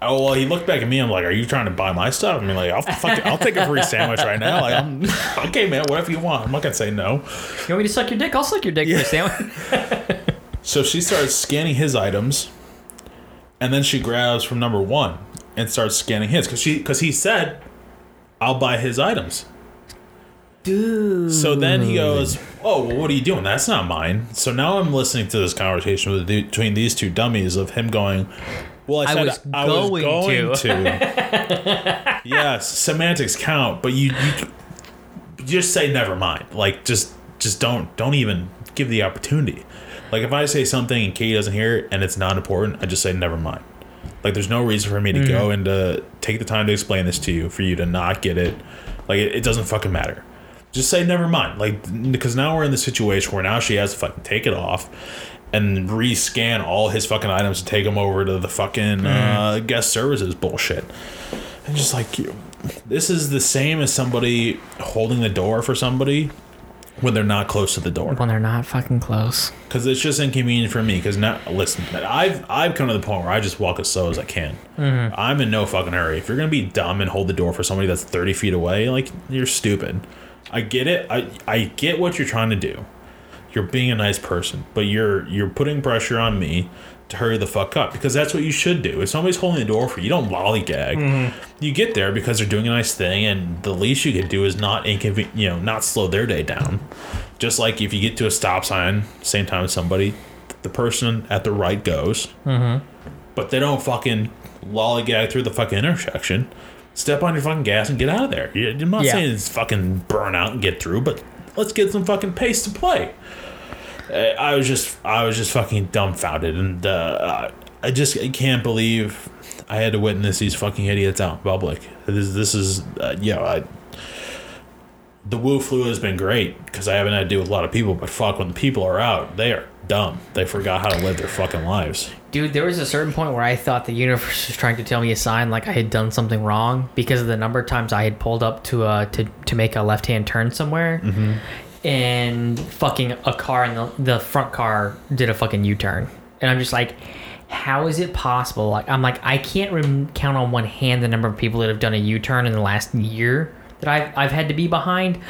Oh well, he looked back at me. I'm like, "Are you trying to buy my stuff?" I mean, like, I'll fuck, I'll take a free sandwich right now. Like, I'm, okay, man, whatever you want. I'm not gonna say no. You want me to suck your dick? I'll suck your dick for a sandwich. So she starts scanning his items, and then she grabs from number one and starts scanning his because she because he said, "I'll buy his items." Dude. So then he goes, "Oh, well, what are you doing? That's not mine." So now I'm listening to this conversation with the, between these two dummies of him going, "Well, I I said was I was going going to." to." yes, semantics count, but you, you you just say never mind. Like just just don't don't even give the opportunity. Like if I say something and Katie doesn't hear it and it's not important, I just say never mind. Like there's no reason for me to go mm-hmm. and to take the time to explain this to you for you to not get it. Like it, it doesn't fucking matter. Just say never mind. Like because now we're in the situation where now she has to fucking take it off and rescan all his fucking items to take them over to the fucking uh, mm-hmm. guest services bullshit. And just like you, this is the same as somebody holding the door for somebody when they're not close to the door when they're not fucking close. because it's just inconvenient for me. Because now, listen, I've I've come to the point where I just walk as slow as I can. Mm-hmm. I'm in no fucking hurry. If you're gonna be dumb and hold the door for somebody that's thirty feet away, like you're stupid. I get it. I I get what you're trying to do. You're being a nice person, but you're you're putting pressure on me to hurry the fuck up because that's what you should do. If somebody's holding the door for you, you don't lollygag. Mm-hmm. You get there because they're doing a nice thing, and the least you can do is not inconven- you know, not slow their day down. Just like if you get to a stop sign, same time as somebody, the person at the right goes, mm-hmm. but they don't fucking lollygag through the fucking intersection. Step on your fucking gas and get out of there. I'm not Yeah. saying it's fucking burn out and get through, but let's get some fucking pace to play. Uh, I was just, I was just fucking dumbfounded, and uh, I just I can't believe I had to witness these fucking idiots out in public. This, this is, uh, you know, I, the Wu flu has been great because I haven't had to deal with a lot of people, but fuck, when the people are out, they are dumb. They forgot how to live their fucking lives. Dude, there was a certain point where I thought the universe was trying to tell me a sign like I had done something wrong because of the number of times I had pulled up to uh to, to make a left hand turn somewhere. And fucking a car in the, the front car did a fucking U turn. And I'm just like, how is it possible? Like, I'm like, I can't rem- count on one hand the number of people that have done a U turn in the last year that I've, I've had to be behind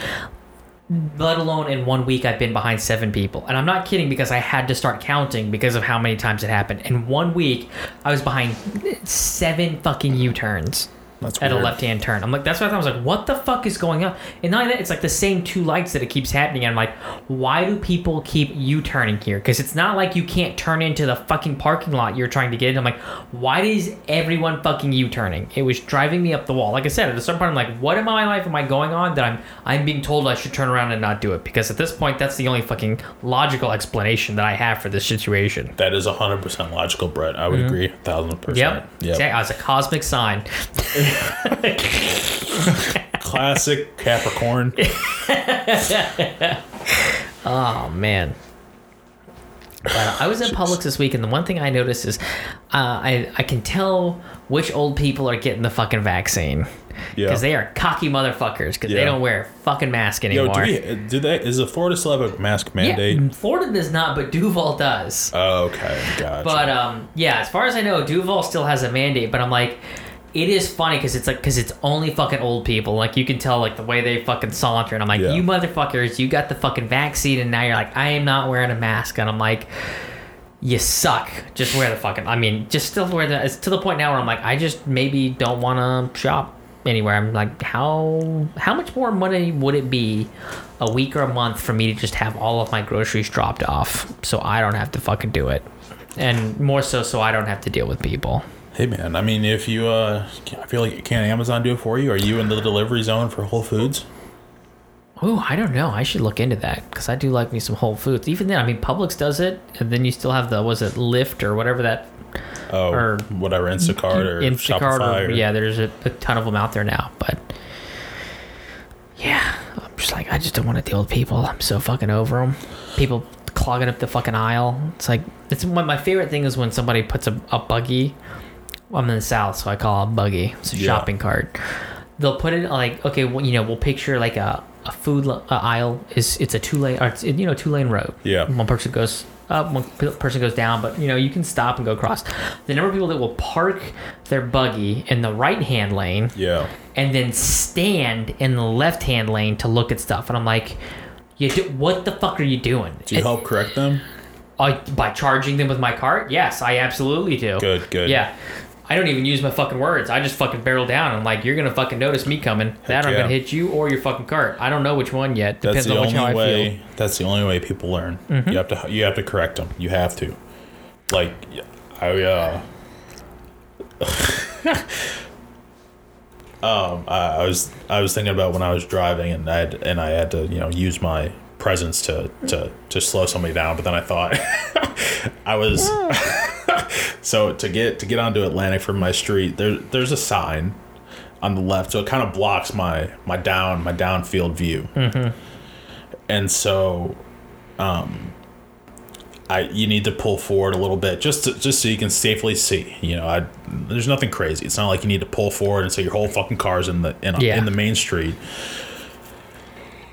let alone in one week I've been behind seven people. And I'm not kidding because I had to start counting because of how many times it happened. In one week, I was behind seven fucking U-turns. That's At a left-hand turn, I'm like, that's why I thought. I was like, what the fuck is going on? And not only that, it's like the same two lights that it keeps happening. And I'm like, why do people keep U-turning here? Because it's not like you can't turn into the fucking parking lot you're trying to get. in. I'm like, why is everyone fucking U-turning? It was driving me up the wall. Like I said, at a certain point, I'm like, what in my life am I going on that I'm I'm being told I should turn around and not do it? Because at this point, that's the only fucking logical explanation that I have for this situation. That is hundred percent logical, Brett. I would mm-hmm. agree, thousand percent. Yep. Exactly. As a cosmic sign. Classic Capricorn. Oh man. But I was in Publix this week, and the one thing I noticed is, uh, I I can tell which old people are getting the fucking vaccine Yeah. because they are cocky motherfuckers because they don't wear a fucking mask Yo, anymore. do we? Do they? Is the Florida still have a mask yeah, mandate? Florida does not, but Duval does. Oh, okay, gotcha. But um, yeah, as far as I know, Duval still has a mandate. But I'm like, it is funny because it's like because it's only fucking old people. Like you can tell like the way they fucking saunter, and I'm like, Yeah. you motherfuckers, you got the fucking vaccine, and now you're like, I am not wearing a mask, and I'm like. You suck. Just wear the fucking. I mean, just still wear the. It's to the point now where I'm like, I just maybe don't want to shop anywhere. I'm like, how how much more money would it be a week or a month for me to just have all of my groceries dropped off so I don't have to fucking do it, and more so so I don't have to deal with people. Hey man, I mean, if you, uh, I feel like can Amazon do it for you? Are you in the delivery zone for Whole Foods? Oh, I don't know. I should look into that because I do like me some Whole Foods. Even then, I mean, Publix does it, and then you still have the was it Lyft or whatever that Oh, Or- whatever, Instacart or Instacart. Shopify. Or, or- yeah, there's a, a ton of them out there now. But yeah, I'm just like I just don't want to deal with people. I'm so fucking over them. People clogging up the fucking aisle. It's like it's one my favorite thing is when somebody puts a, a buggy. I'm in the south, so I call it a buggy. It's a Yeah. shopping cart. They'll put it like okay, well, you know, we'll picture like a a food uh, aisle is it's a two lane or it's you know two lane road. Yeah. One person goes up, one pe- person goes down, but you know you can stop and go across. The number of people that will park their buggy in the right hand lane Yeah. and then stand in the left hand lane to look at stuff, and I'm like, you do, what the fuck are you doing? Do you It- help correct them? uh, by charging them with my cart? Yes, I absolutely do. Good, good. Yeah. I don't even use my fucking words. I just fucking barrel down. I'm like, you're gonna fucking notice me coming. that I'm yeah. gonna hit you or your fucking cart. I don't know which one yet. That's Depends the on which how only I way. feel. Mm-hmm. That's the only way people learn. You have to. You have to correct them. You have to. Like, I uh. um, I, I was I was thinking about when I was driving and I had, and I had to you know use my presence to to to slow somebody down, but then I thought I was so to get to get onto Atlantic from my street. There there's a sign on the left, so it kind of blocks my my down my downfield view and so um I you need to pull forward a little bit just to, just so you can safely see. You know, I there's nothing crazy. It's not like you need to pull forward and so your whole fucking car's in the in, a, Yeah. in the main street.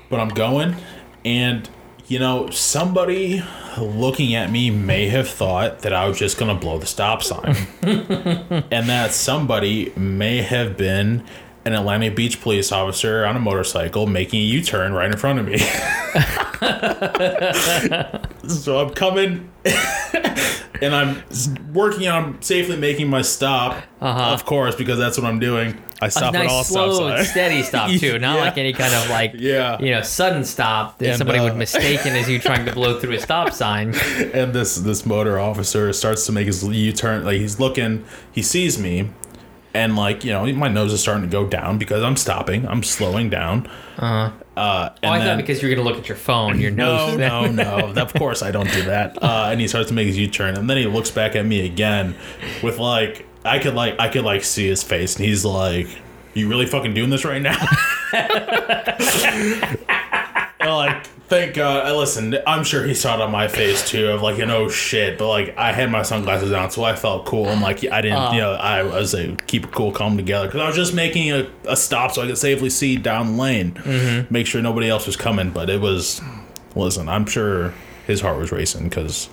But I'm going and you know, somebody looking at me may have thought that I was just going to blow the stop sign. and that somebody may have been an Atlantic Beach police officer on a motorcycle making a U turn right in front of me. so I'm coming and I'm working on safely making my stop, of course, because that's what I'm doing. I stop at all nice, stop slow, and signs. steady stop too, not Yeah. like any kind of like, Yeah. you know, sudden stop that And, somebody uh, would mistaken as you trying to blow through a stop sign. and this this motor officer starts to make his U-turn. Like he's looking, he sees me, and like you know, my nose is starting to go down because I'm stopping. I'm slowing down. Uh-huh. Uh, Oh, I then, thought because you're gonna look at your phone, your no, nose. no, no. Of course, I don't do that. Uh, and he starts to make his U-turn, and then he looks back at me again, with like I could like I could like see his face, and he's like, "You really fucking doing this right now?" And, like, thank God. I listened. I'm sure he saw it on my face too, of like, you know, shit. But like, I had my sunglasses on, so I felt cool. I'm like, I didn't, you uh. know, I was a keep it cool, calm together, because I was just making a, a stop so I could safely see down the lane, mm-hmm. make sure nobody else was coming. But it was, listen, I'm sure his heart was racing because.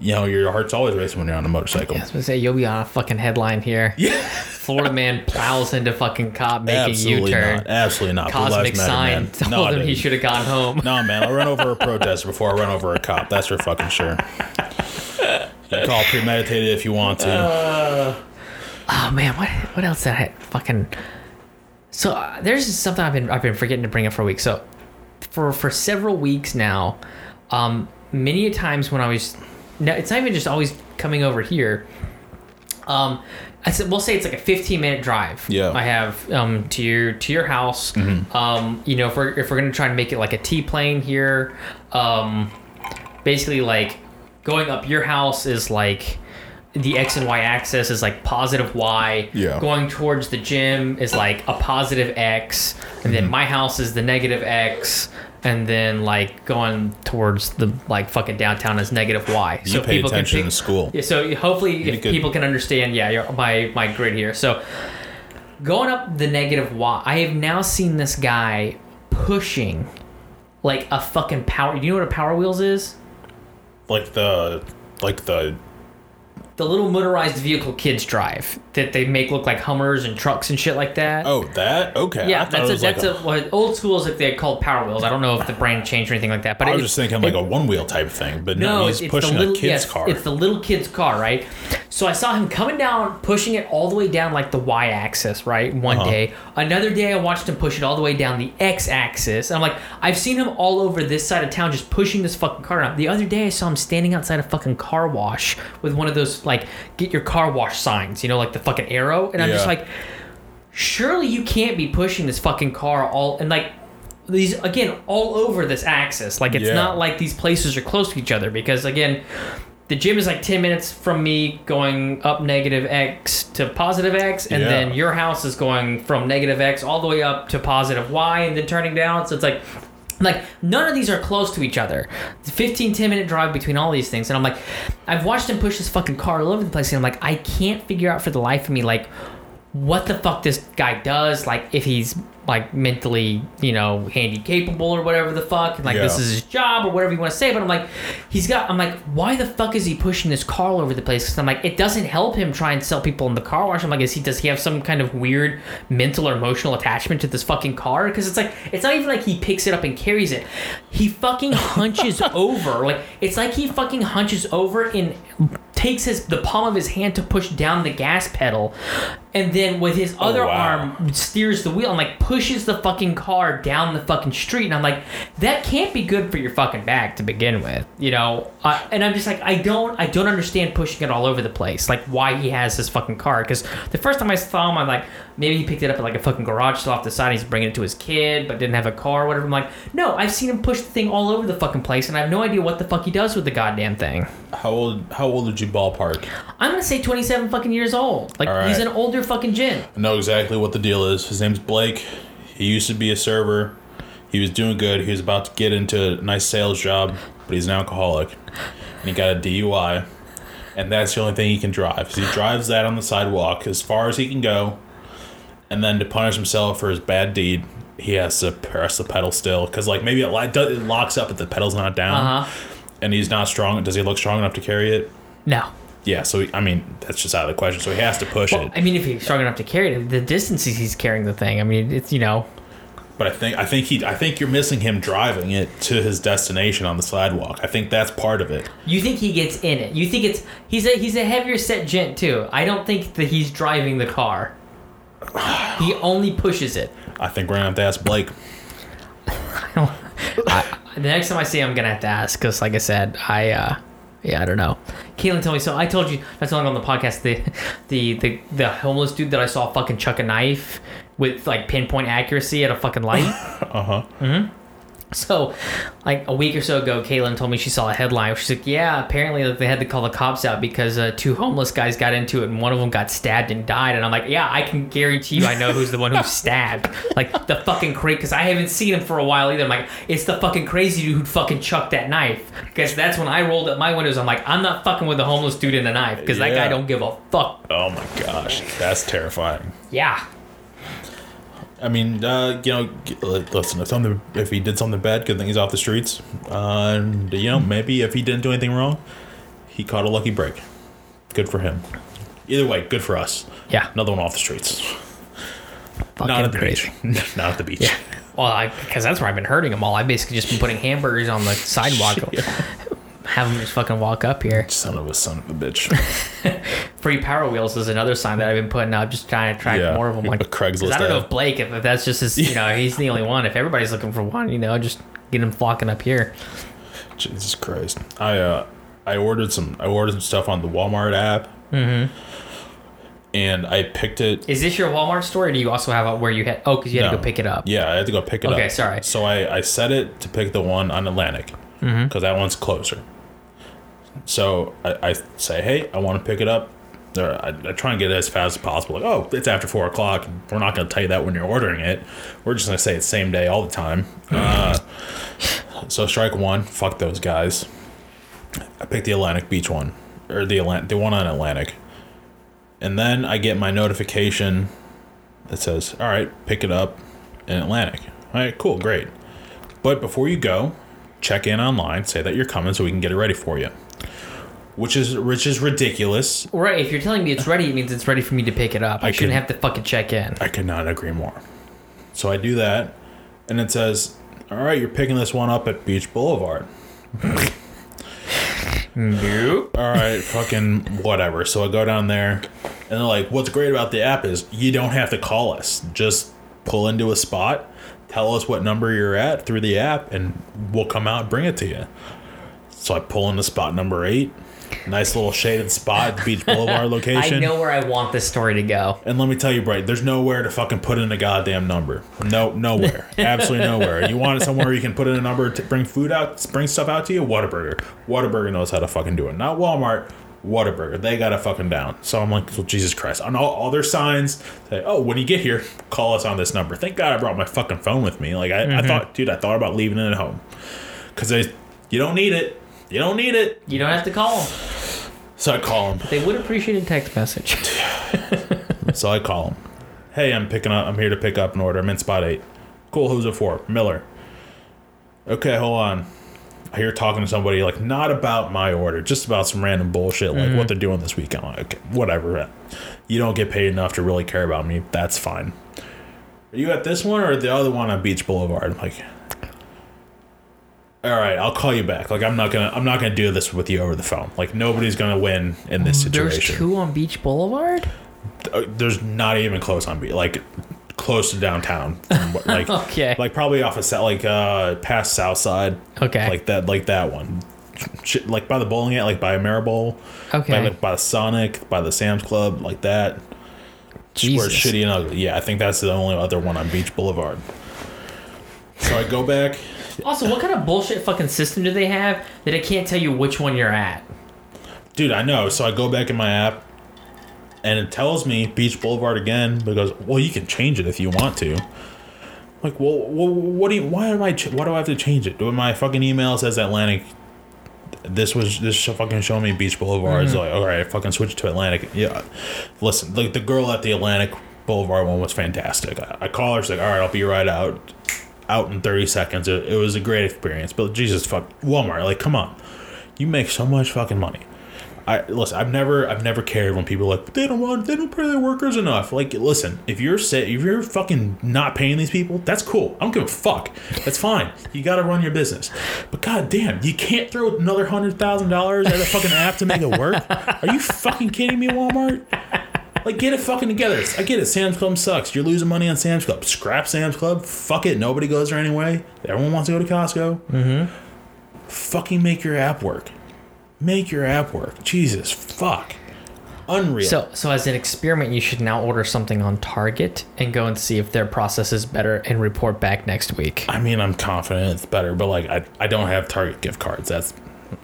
You know, your heart's always racing when you're on a motorcycle. I was gonna say you'll be on a fucking headline here. Yeah, Florida man plows into fucking cop making U-turn. Absolutely not. Cosmic Lives Matter, sign told No, him he should have gone home. No, man, I'll run over a protester before I run over a cop. That's for fucking sure. You can call premeditated if you want to. Oh man, what what else did I fucking? So uh, there's something I've been I've been forgetting to bring up for a week. So for for several weeks now, um, many a times when I was, no, it's not even just always coming over here. Um, I said we'll say it's like a 15 minute drive. Yeah. I have um to your to your house. Mm-hmm. Um, you know if we're if we're gonna try and make it like a T plane here, um, basically like going up your house is like the x and y axis is like positive y Yeah. going towards the gym is like a positive x and Mm-hmm. then my house is the negative x and then like going towards the like fucking downtown is negative y. You pay attention in school. yeah, so hopefully if people can understand yeah your, my my grid here. So going up the negative y i have now seen this guy pushing like a fucking power Do you know what a power wheels is? Like the, like the, the little motorized vehicle kids drive that they make look like Hummers and trucks and shit like that. Oh, that okay. Yeah, I that's a, was like that's a, what old school is if they called Power Wheels. I don't know if the brand changed or anything like that. But I was it- just thinking like a one wheel type thing, but no, no, he's it's pushing the little a kid's yes, car. It's the little kid's car, right? So I saw him coming down, pushing it all the way down like the y axis, right? One Uh-huh. day. Another day I watched him push it all the way down the x axis. I'm like, I've seen him all over this side of town just pushing this fucking car around. The other day I saw him standing outside a fucking car wash with one of those like get your car wash signs, you know, like the fucking arrow. And I'm just Yeah. like, surely you can't be pushing this fucking car all and like these again all over this axis like it's Yeah. not like these places are close to each other because again the gym is like 10 minutes from me going up negative x to positive x and Yeah. then your house is going from negative x all the way up to positive y and then turning down so it's like like none of these are close to each other. It's 15 10 minute drive between all these things and i'm like i've watched him push this fucking car all over the place and i'm like i can't figure out for the life of me like what the fuck this guy does, like if he's like mentally, you know, handy capable or whatever the fuck, and like this is his job or whatever you want to say. But I'm like, he's got. I'm like, why the fuck is he pushing this car all over the place? Because I'm like, it doesn't help him try and sell people in the car wash. I'm like, is he does he have some kind of weird mental or emotional attachment to this fucking car? Because it's like it's not even like he picks it up and carries it. He fucking hunches over. Like it's like he fucking hunches over and takes his the palm of his hand to push down the gas pedal and then with his other wow. arm steers the wheel and like pushes the fucking car down the fucking street and i'm like that can't be good for your fucking back to begin with you know uh, and i'm just like i don't i don't understand pushing it all over the place like why he has this fucking car because the first time i saw him i'm like maybe he picked it up at like a fucking garage sale off the side and he's bringing it to his kid but didn't have a car or whatever i'm like no i've seen him push the thing all over the fucking place and i have no idea what the fuck he does with the goddamn thing how old? How old would you ballpark? I'm gonna say 27 fucking years old. Like All he's an older fucking gin. I know exactly what the deal is. His name's Blake. He used to be a server. He was doing good. He was about to get into a nice sales job, but he's an alcoholic, and he got a DUI. And that's the only thing he can drive. he drives that on the sidewalk as far as he can go, and then to punish himself for his bad deed, he has to press the pedal still because like maybe it, li- it locks up if the pedal's not down, Uh huh. and he's not strong. Does he look strong enough to carry it? No. Yeah. So I mean, that's just out of the question. So he has to push Well, it. I mean, if he's strong enough to carry it, the distances he's carrying the thing. I mean, it's you know. But I think I think he I think you're missing him driving it to his destination on the sidewalk. I think that's part of it. You think he gets in it? You think it's he's a he's a heavier set gent too. I don't think that he's driving the car. He only pushes it. I think we're gonna have to ask Blake. I, the next time I see him, I'm gonna have to ask because, like I said, I uh, yeah, I don't know. Caitlin told me so. I told you not so long on the podcast the the the the homeless dude that I saw fucking chuck a knife with like pinpoint accuracy at a fucking light. Uh huh. So, like a week or so ago, Caitlin told me she saw a headline. She's like, "Yeah, apparently like, they had to call the cops out because uh, two homeless guys got into it, and one of them got stabbed and died." And I'm like, "Yeah, I can guarantee you, I know who's the one who stabbed. Like the fucking crazy, because I haven't seen him for a while either. I'm like, it's the fucking crazy dude who fucking chucked that knife. Because that's when I rolled up my windows. I'm like, I'm not fucking with the homeless dude in the knife because that guy don't give a fuck. Oh my gosh, that's terrifying. Yeah, I mean, uh, you know, listen. If something, if he did something bad, good thing he's off the streets. Uh, and you know, maybe if he didn't do anything wrong, he caught a lucky break. Good for him. Either way, good for us. yeah, Another one off the streets. fucking Not at the crazy. beach. Not at the beach. Yeah. Well, I because that's where I've been hurting them all. I've basically just been putting hamburgers on the sidewalk, have them just fucking walk up here. Son of a son of a bitch. Free Power Wheels is another sign that I've been putting up, just trying to attract Yeah, more of them. Like a Craigslist I don't know ad. if Blake, if, if that's just his, you know, he's the only one. If everybody's looking for one, you know, just get him flocking up here. Jesus Christ. I uh I ordered some I ordered some stuff on the Walmart app. Mm-hmm. And I picked it. Is this your Walmart store, or do you also have a, where you had? Oh, because you had to go pick it up. Yeah, I had to go pick it up. Okay, sorry. So I, I set it to pick the one on Atlantic because Mm-hmm. that one's closer. So I, I say, hey, I want to pick it up. Or I, I try and get it as fast as possible. Like, oh, it's after four o'clock. We're not going to tell you that when you're ordering it. We're just going to say it's same day all the time. Uh, so strike one. Fuck those guys. I picked the Atlantic Beach one, or the Atlantic, the one on Atlantic, and then I get my notification that says, "All right, pick it up in Atlantic." All right, cool, great. But before you go, check in online, say that you're coming, so we can get it ready for you. Which is which is ridiculous. Right. If you're telling me it's ready, it means it's ready for me to pick it up. I, I shouldn't can- have to fucking check in. I could not agree more. So I do that, and it says, "All right, you're picking this one up at Beach Boulevard." Nope. All right, fucking whatever. So I go down there, and they're like, "What's great about the app is you don't have to call us. Just pull into a spot, tell us what number you're at through the app, and we'll come out and bring it to you." So I pull into spot number eight, nice little shaded spot at the Beach Boulevard location. I know where I want this story to go. And let me tell you, Bright, there's nowhere to fucking put in a goddamn number. No, nowhere. Absolutely nowhere. You want it somewhere you can put in a number to bring food out, bring stuff out to you? Whataburger. Whataburger knows how to fucking do it. Not Walmart. Whataburger. They got it fucking down. So I'm like, well, Jesus Christ. On all, all their signs say, oh, when you get here, call us on this number. Thank God I brought my fucking phone with me. Like, I, I mm-hmm. thought, dude, I thought about leaving it at home. Because you don't need it. You don't need it. You don't have to call them. So I call them. They would appreciate a text message. So I call him. Hey, I'm picking up. I'm here to pick up an order. I'm in spot eight. Cool. Who's it for? Miller. Okay, hold on. I hear talking to somebody like not about my order, just about some random bullshit like what mm-hmm. they're doing this weekend. I'm like, okay, whatever. You don't get paid enough to really care about me. That's fine. Are you at this one or the other one on Beach Boulevard? I'm like, all right, I'll call you back. Like I'm not gonna, I'm not gonna do this with you over the phone. Like nobody's gonna win in this situation. There's two on Beach Boulevard? uh, there's not even close on beat like close to downtown like Okay. like probably off of like uh past south side Okay. like that like that one like by the bowling alley like by Maribel Okay. by, like by the Sonic by the Sam's Club like that Jesus. where it's shitty and ugly yeah I think that's the only other one on Beach Boulevard so I go back Also, what kind of bullshit fucking system do they have that it can't tell you which one you're at? Dude, I know. So I go back in my app and it tells me Beach Boulevard again because well, you can change it if you want to. Like, well, well what do you? Why am I? ch- Why do I have to change it? My fucking email says Atlantic? This was this fucking showing me Beach Boulevard. It's mm-hmm. like, all right, fucking switch it to Atlantic. Yeah, listen, like the girl at the Atlantic Boulevard one was fantastic. I, I call her, she's like, all right, I'll be right out, out in thirty seconds. It, it was a great experience. But Jesus, fuck Walmart, like, come on, you make so much fucking money. I listen. I've never, I've never cared when people like they don't want, they don't pay their workers enough. Like, listen, if you're say, if you're fucking not paying these people, that's cool. I don't give a fuck. That's fine. You got to run your business. But god damn, you can't throw another hundred thousand dollars at a fucking app to make it work. Are you fucking kidding me, Walmart? Like, get it fucking together. I get it. Sam's Club sucks. You're losing money on Sam's Club. Scrap Sam's Club. Fuck it. Nobody goes there anyway. Everyone wants to go to Costco. Mm-hmm. Fucking make your app work. Make your app work. Jesus, fuck. Unreal. So, so as an experiment, you should now order something on Target and go and see if their process is better and report back next week. I mean, I'm confident it's better, but like, I, I don't have Target gift cards. That's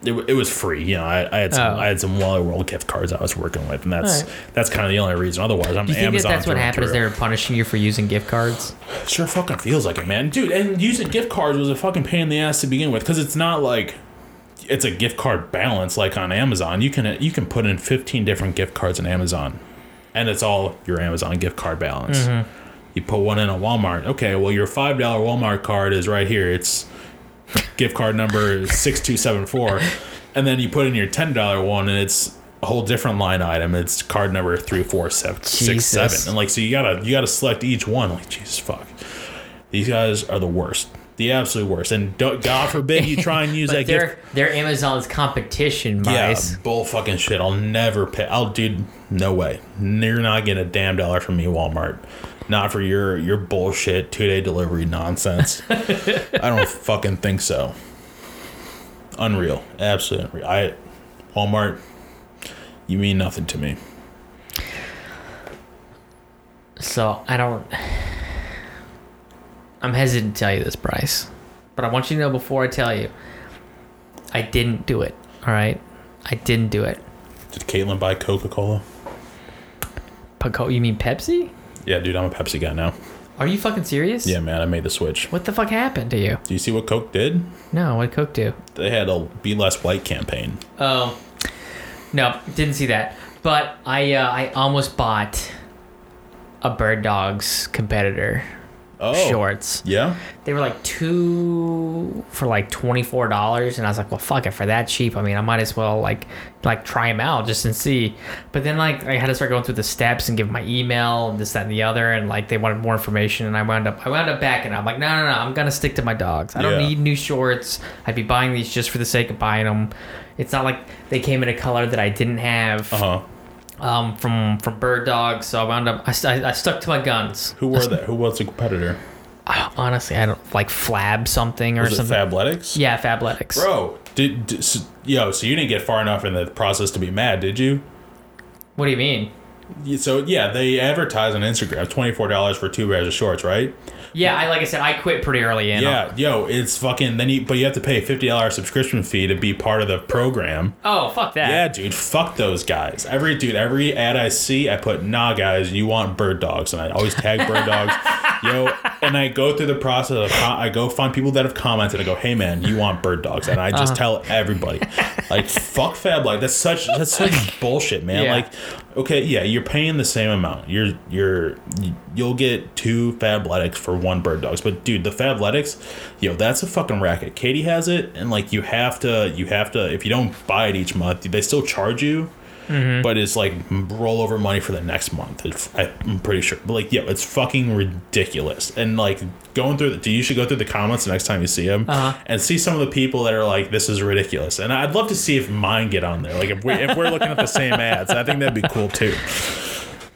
it, it was free. You know, I, I had some Oh. I had some Wally World gift cards I was working with, and that's Alright. that's kind of the only reason. Otherwise, I'm Do you think Amazon. that that's what happened? Is they were punishing you for using gift cards? Sure fucking feels like it, man. Dude, and using gift cards was a fucking pain in the ass to begin with because it's not like it's a gift card balance like on Amazon. You can you can put in 15 different gift cards on Amazon and it's all your Amazon gift card balance. Mm-hmm. You put one in a Walmart. Okay, well your $5 Walmart card is right here. It's gift card number 6274 and then you put in your $10 one and it's a whole different line item. It's card number three, four, seven, six, seven, and like so you gotta you gotta select each one. Like Jesus fuck, these guys are the worst, the absolute worst. And don't, God forbid you try and use that gift. they're, they're Amazon's competition, Yeah, Mice. bull fucking shit. I'll never pay. I'll dude, no way. You're not getting a damn dollar from me, Walmart. Not for your your bullshit two day delivery nonsense. I don't fucking think so. Unreal, absolutely unreal. I Walmart, you mean nothing to me. So I don't. I'm hesitant to tell you this, Bryce, but I want you to know before I tell you, I didn't do it. All right, I didn't do it. Did Caitlin buy Coca Cola? Paco, you mean Pepsi? Yeah, dude, I'm a Pepsi guy now. Are you fucking serious? Yeah, man, I made the switch. What the fuck happened to you? Do you see what Coke did? No, what did Coke do? They had a Be Less White campaign. Oh, no, didn't see that. But I, uh, I almost bought a Bird Dogs competitor Oh. shorts. Yeah. They were like two for like twenty four dollars, and I was like, well, fuck it, for that cheap. I mean, I might as well like like try them out just and see. But then like I had to start going through the steps and give my email and this that and the other, and like they wanted more information, and I wound up I wound up backing. I'm like, no, no, no, I'm gonna stick to my dogs. I don't Yeah. need new shorts. I'd be buying these just for the sake of buying them. It's not like they came in a color that I didn't have Uh huh. Um, from from Bird Dog, so I wound up I, I stuck to my guns. Who were that? Who was the competitor? Honestly, I don't like Flab something or Was it something. Fabletics? Yeah, Fabletics. Bro, did, did so, yo? So you didn't get far enough in the process to be mad, did you? What do you mean? So yeah, they advertise on Instagram twenty four dollars for two pairs of shorts, right? Yeah, I like I said, I quit pretty early in. Yeah, yo, it's fucking. Then you, but you have to pay a fifty dollars subscription fee to be part of the program. Oh, fuck that. Yeah, dude, fuck those guys. Every dude, every ad I see, I put, nah, guys, you want bird dogs, and I always tag bird dogs, yo. And I go through the process of, I go find people that have commented, and I go, hey man, you want bird dogs, and I just uh-huh. tell everybody, like, fuck Fab, like that's such that's such bullshit, man. Yeah. Like, okay, yeah, you're paying the same amount. You're you're you'll get two Fabletics for one bird dogs, but dude, the Fabletics, yo, that's a fucking racket. Katie has it, and like you have to you have to if you don't buy it each month, they still charge you. But it's like rollover money for the next month. It's, I, I'm pretty sure. But like, yo, it's fucking ridiculous. And like going through, the, you should go through the comments the next time you see them Uh-huh. and see some of the people that are like, "This is ridiculous." And I'd love to see if mine get on there. Like if we if we're looking at the same ads, I think that'd be cool too.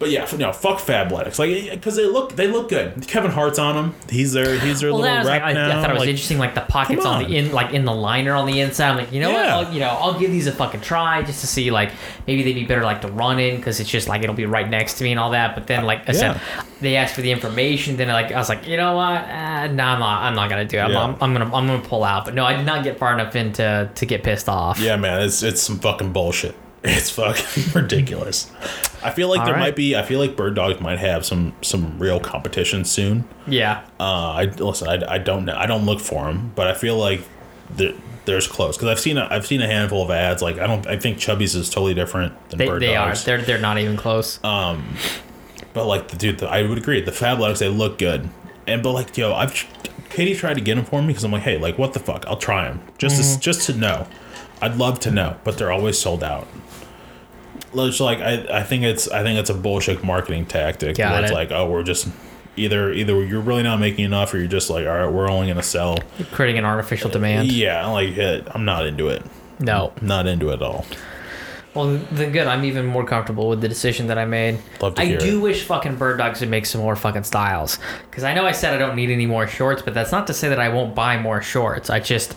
But yeah, no, fuck Fabletics. Like, because they look they look good. Kevin Hart's on them. He's their he's their Well, little rep like, I, now. I thought it was Like, interesting, like the pockets on. on. the in, like in the liner on the inside. I'm like, you know Yeah. what? I'll, you know, I'll give these a fucking try just to see, like, maybe they'd be better like to run in because it's just like it'll be right next to me and all that. But then, like I said, they asked for the information. Then, like, I was like, you know what? Uh, no, I'm not. I'm not gonna do it. I'm, Yeah. I'm, I'm gonna I'm gonna pull out. But no, I did not get far enough in to to get pissed off. Yeah, man, it's it's some fucking bullshit. It's fucking ridiculous. I feel like All there right. might be. I feel like Bird Dogs might have some some real competition soon. Yeah. Uh, I listen. I, I don't know. I don't look for them, but I feel like there, there's close because I've seen a, I've seen a handful of ads. Like I don't. I think Chubbies is totally different than They, Bird they are. Dogs. They're they're not even close. Um, But like the dude, the, I would agree. The Fabletics they look good, and but like yo, I've Katie tried to get them for me because I'm like, hey, like what the fuck? I'll try them just Mm-hmm. to, just to know. I'd love to know, but they're always sold out. It's like I, I think it's I think it's a bullshit marketing tactic. Got where it's it. like, oh, we're just either either you're really not making enough, or you're just like, all right, we're only gonna sell. Creating an artificial demand. Yeah, like eh, I'm not into it. No. Not into it at all. Well, then good. I'm even more comfortable with the decision that I made. Love to I hear do it. wish fucking Bird Dogs would make some more fucking styles. Because I know I said I don't need any more shorts, but that's not to say that I won't buy more shorts. I just,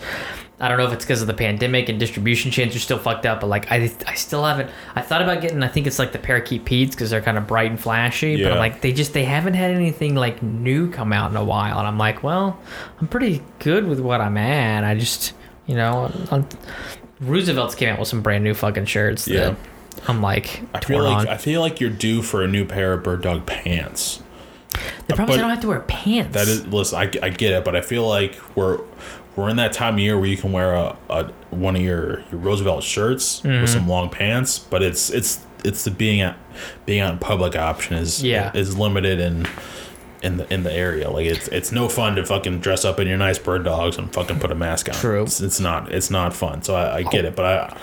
I don't know if it's because of the pandemic and distribution chains are still fucked up, but like I, I still haven't. I thought about getting. I think it's like the parakeet Pete's because they're kind of bright and flashy. Yeah. But I'm like, they just they haven't had anything like new come out in a while, and I'm like, well, I'm pretty good with what I'm at. I just, you know, I'm, Roosevelt's came out with some brand new fucking shirts. Yeah. that I'm like, I feel like on. I feel like you're due for a new pair of Bird Dog pants. the uh, problem is I don't have to wear pants. That is, listen, I, I get it, but I feel like we're we're in that time of year where you can wear a, a one of your, your Roosevelt shirts Mm-hmm. with some long pants, but it's it's it's the being out being out in public option is Yeah. is limited in in the in the area. Like it's it's no fun to fucking dress up in your nice bird dogs and fucking put a mask on. True. It's, it's not it's not fun. So I, I get it, but I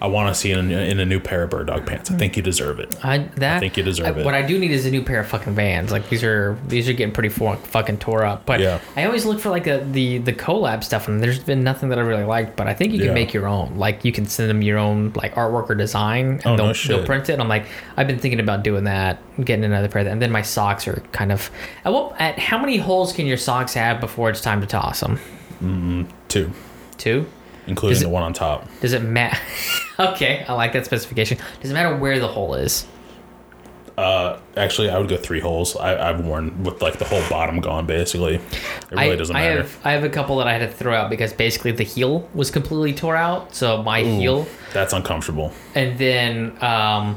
I want to see in, in a new pair of bird dog pants. I hmm. think you deserve it. I that I think you deserve I- it. What I do need is a new pair of fucking Vans. Like these are these are getting pretty fu- fucking tore up. But Yeah. I always look for like a, the the collab stuff, and there's been nothing that I really liked. But I think you can Yeah. make your own. Like you can send them your own like artwork or design, and Oh, no they'll, they'll print it. And I'm like, I've been thinking about doing that, getting another pair. Of that. And then my socks are kind of. At what? At how many holes can your socks have before it's time to toss them? Mm-hmm. Two, Two. Including it- the one on top. Does it matter? okay, I like that specification. Does it matter where the hole is? Uh, Actually, I would go three holes. I, I've worn with like the whole bottom gone. Basically, it really I, doesn't matter. I have I have a couple that I had to throw out because basically the heel was completely tore out. So my heel, That's uncomfortable. and then um,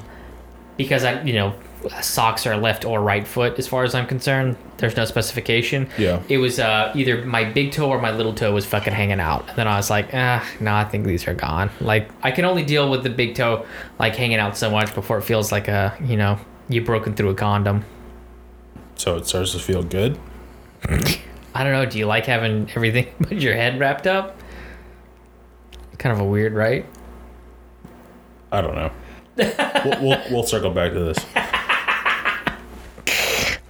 because I you know socks are left or right foot as far as I'm concerned. There's no specification. Yeah. It was uh, either my big toe or my little toe was fucking hanging out, and then I was like, ah, no, I think these are gone. Like I can only deal with the big toe like hanging out so much before it feels like a you know you broken through a condom. So it starts to feel good. I don't know. Do you like having everything but your head wrapped up? Kind of a weird, right? I don't know. we'll, we'll, we'll circle back to this.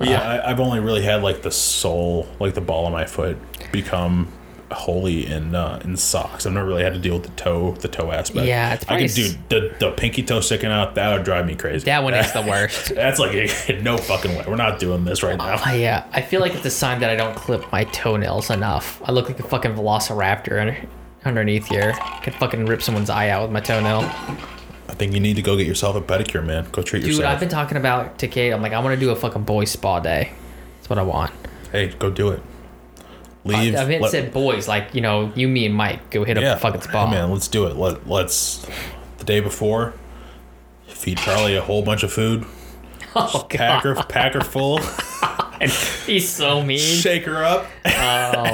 But yeah, I, I've only really had like the sole, like the ball of my foot, become holy in uh, in socks. I've never really had to deal with the toe, the toe aspect. Yeah, it's I probably do the, the pinky toe sticking out. That would drive me crazy. That one is the worst. That's like no fucking way. We're not doing this right now. Oh, yeah, I feel like it's a sign that I don't clip my toenails enough. I look like a fucking velociraptor under, underneath here. I could fucking rip someone's eye out with my toenail. I think you need to go get yourself a pedicure, man. Go treat Dude, yourself. Dude, I've been talking about to Kate. I'm like, I want to do a fucking boy spa day. That's what I want. hey, go do it. Leave. I haven't let- said boys, like, you know, you, me, and Mike go hit up yeah, the fucking spa. Hey, man, let's do it. Let let's the day before feed Charlie a whole bunch of food. oh, Pack her, pack her full, He's so mean. shake her up, Oh,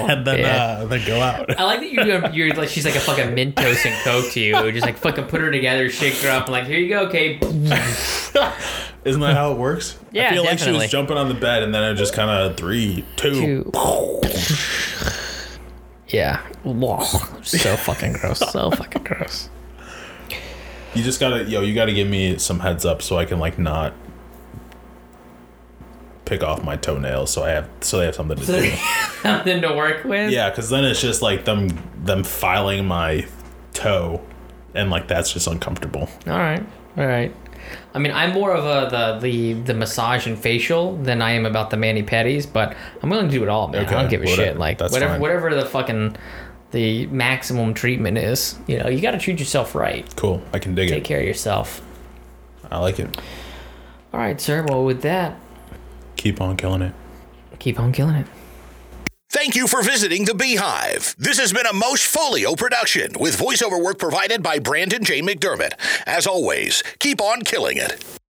and then yeah. uh, then go out. I like that you're, you're like she's like a fucking Mentos and Coke to you. Just like fucking put her together, shake her up, and like here you go, Kate. Isn't that how it works? Yeah, I feel like she was jumping on the bed, and then it just kind of three, two. Two. Yeah. So fucking gross. So fucking gross. You just gotta, yo, you gotta give me some heads up so I can like not pick off my toenails, so I have, so they have something to do. Something to work with. Yeah, because then it's just like them them filing my toe, and like that's just uncomfortable. All right. All right. I mean, I'm more of a the the the massage and facial than I am about the mani pedis, but I'm willing to do it all, man. I don't give a whatever. shit. Like whatever fine. whatever the fucking the maximum treatment is, you know, you got to treat yourself right. Cool, I can dig Take it. Take care of yourself. I like it. All right, sir. Well, with that, Keep on killing it. keep on killing it. Thank you for visiting the Beehive. This has been a Mosh Folio production with voiceover work provided by Brandon J. McDermott. As always, keep on killing it.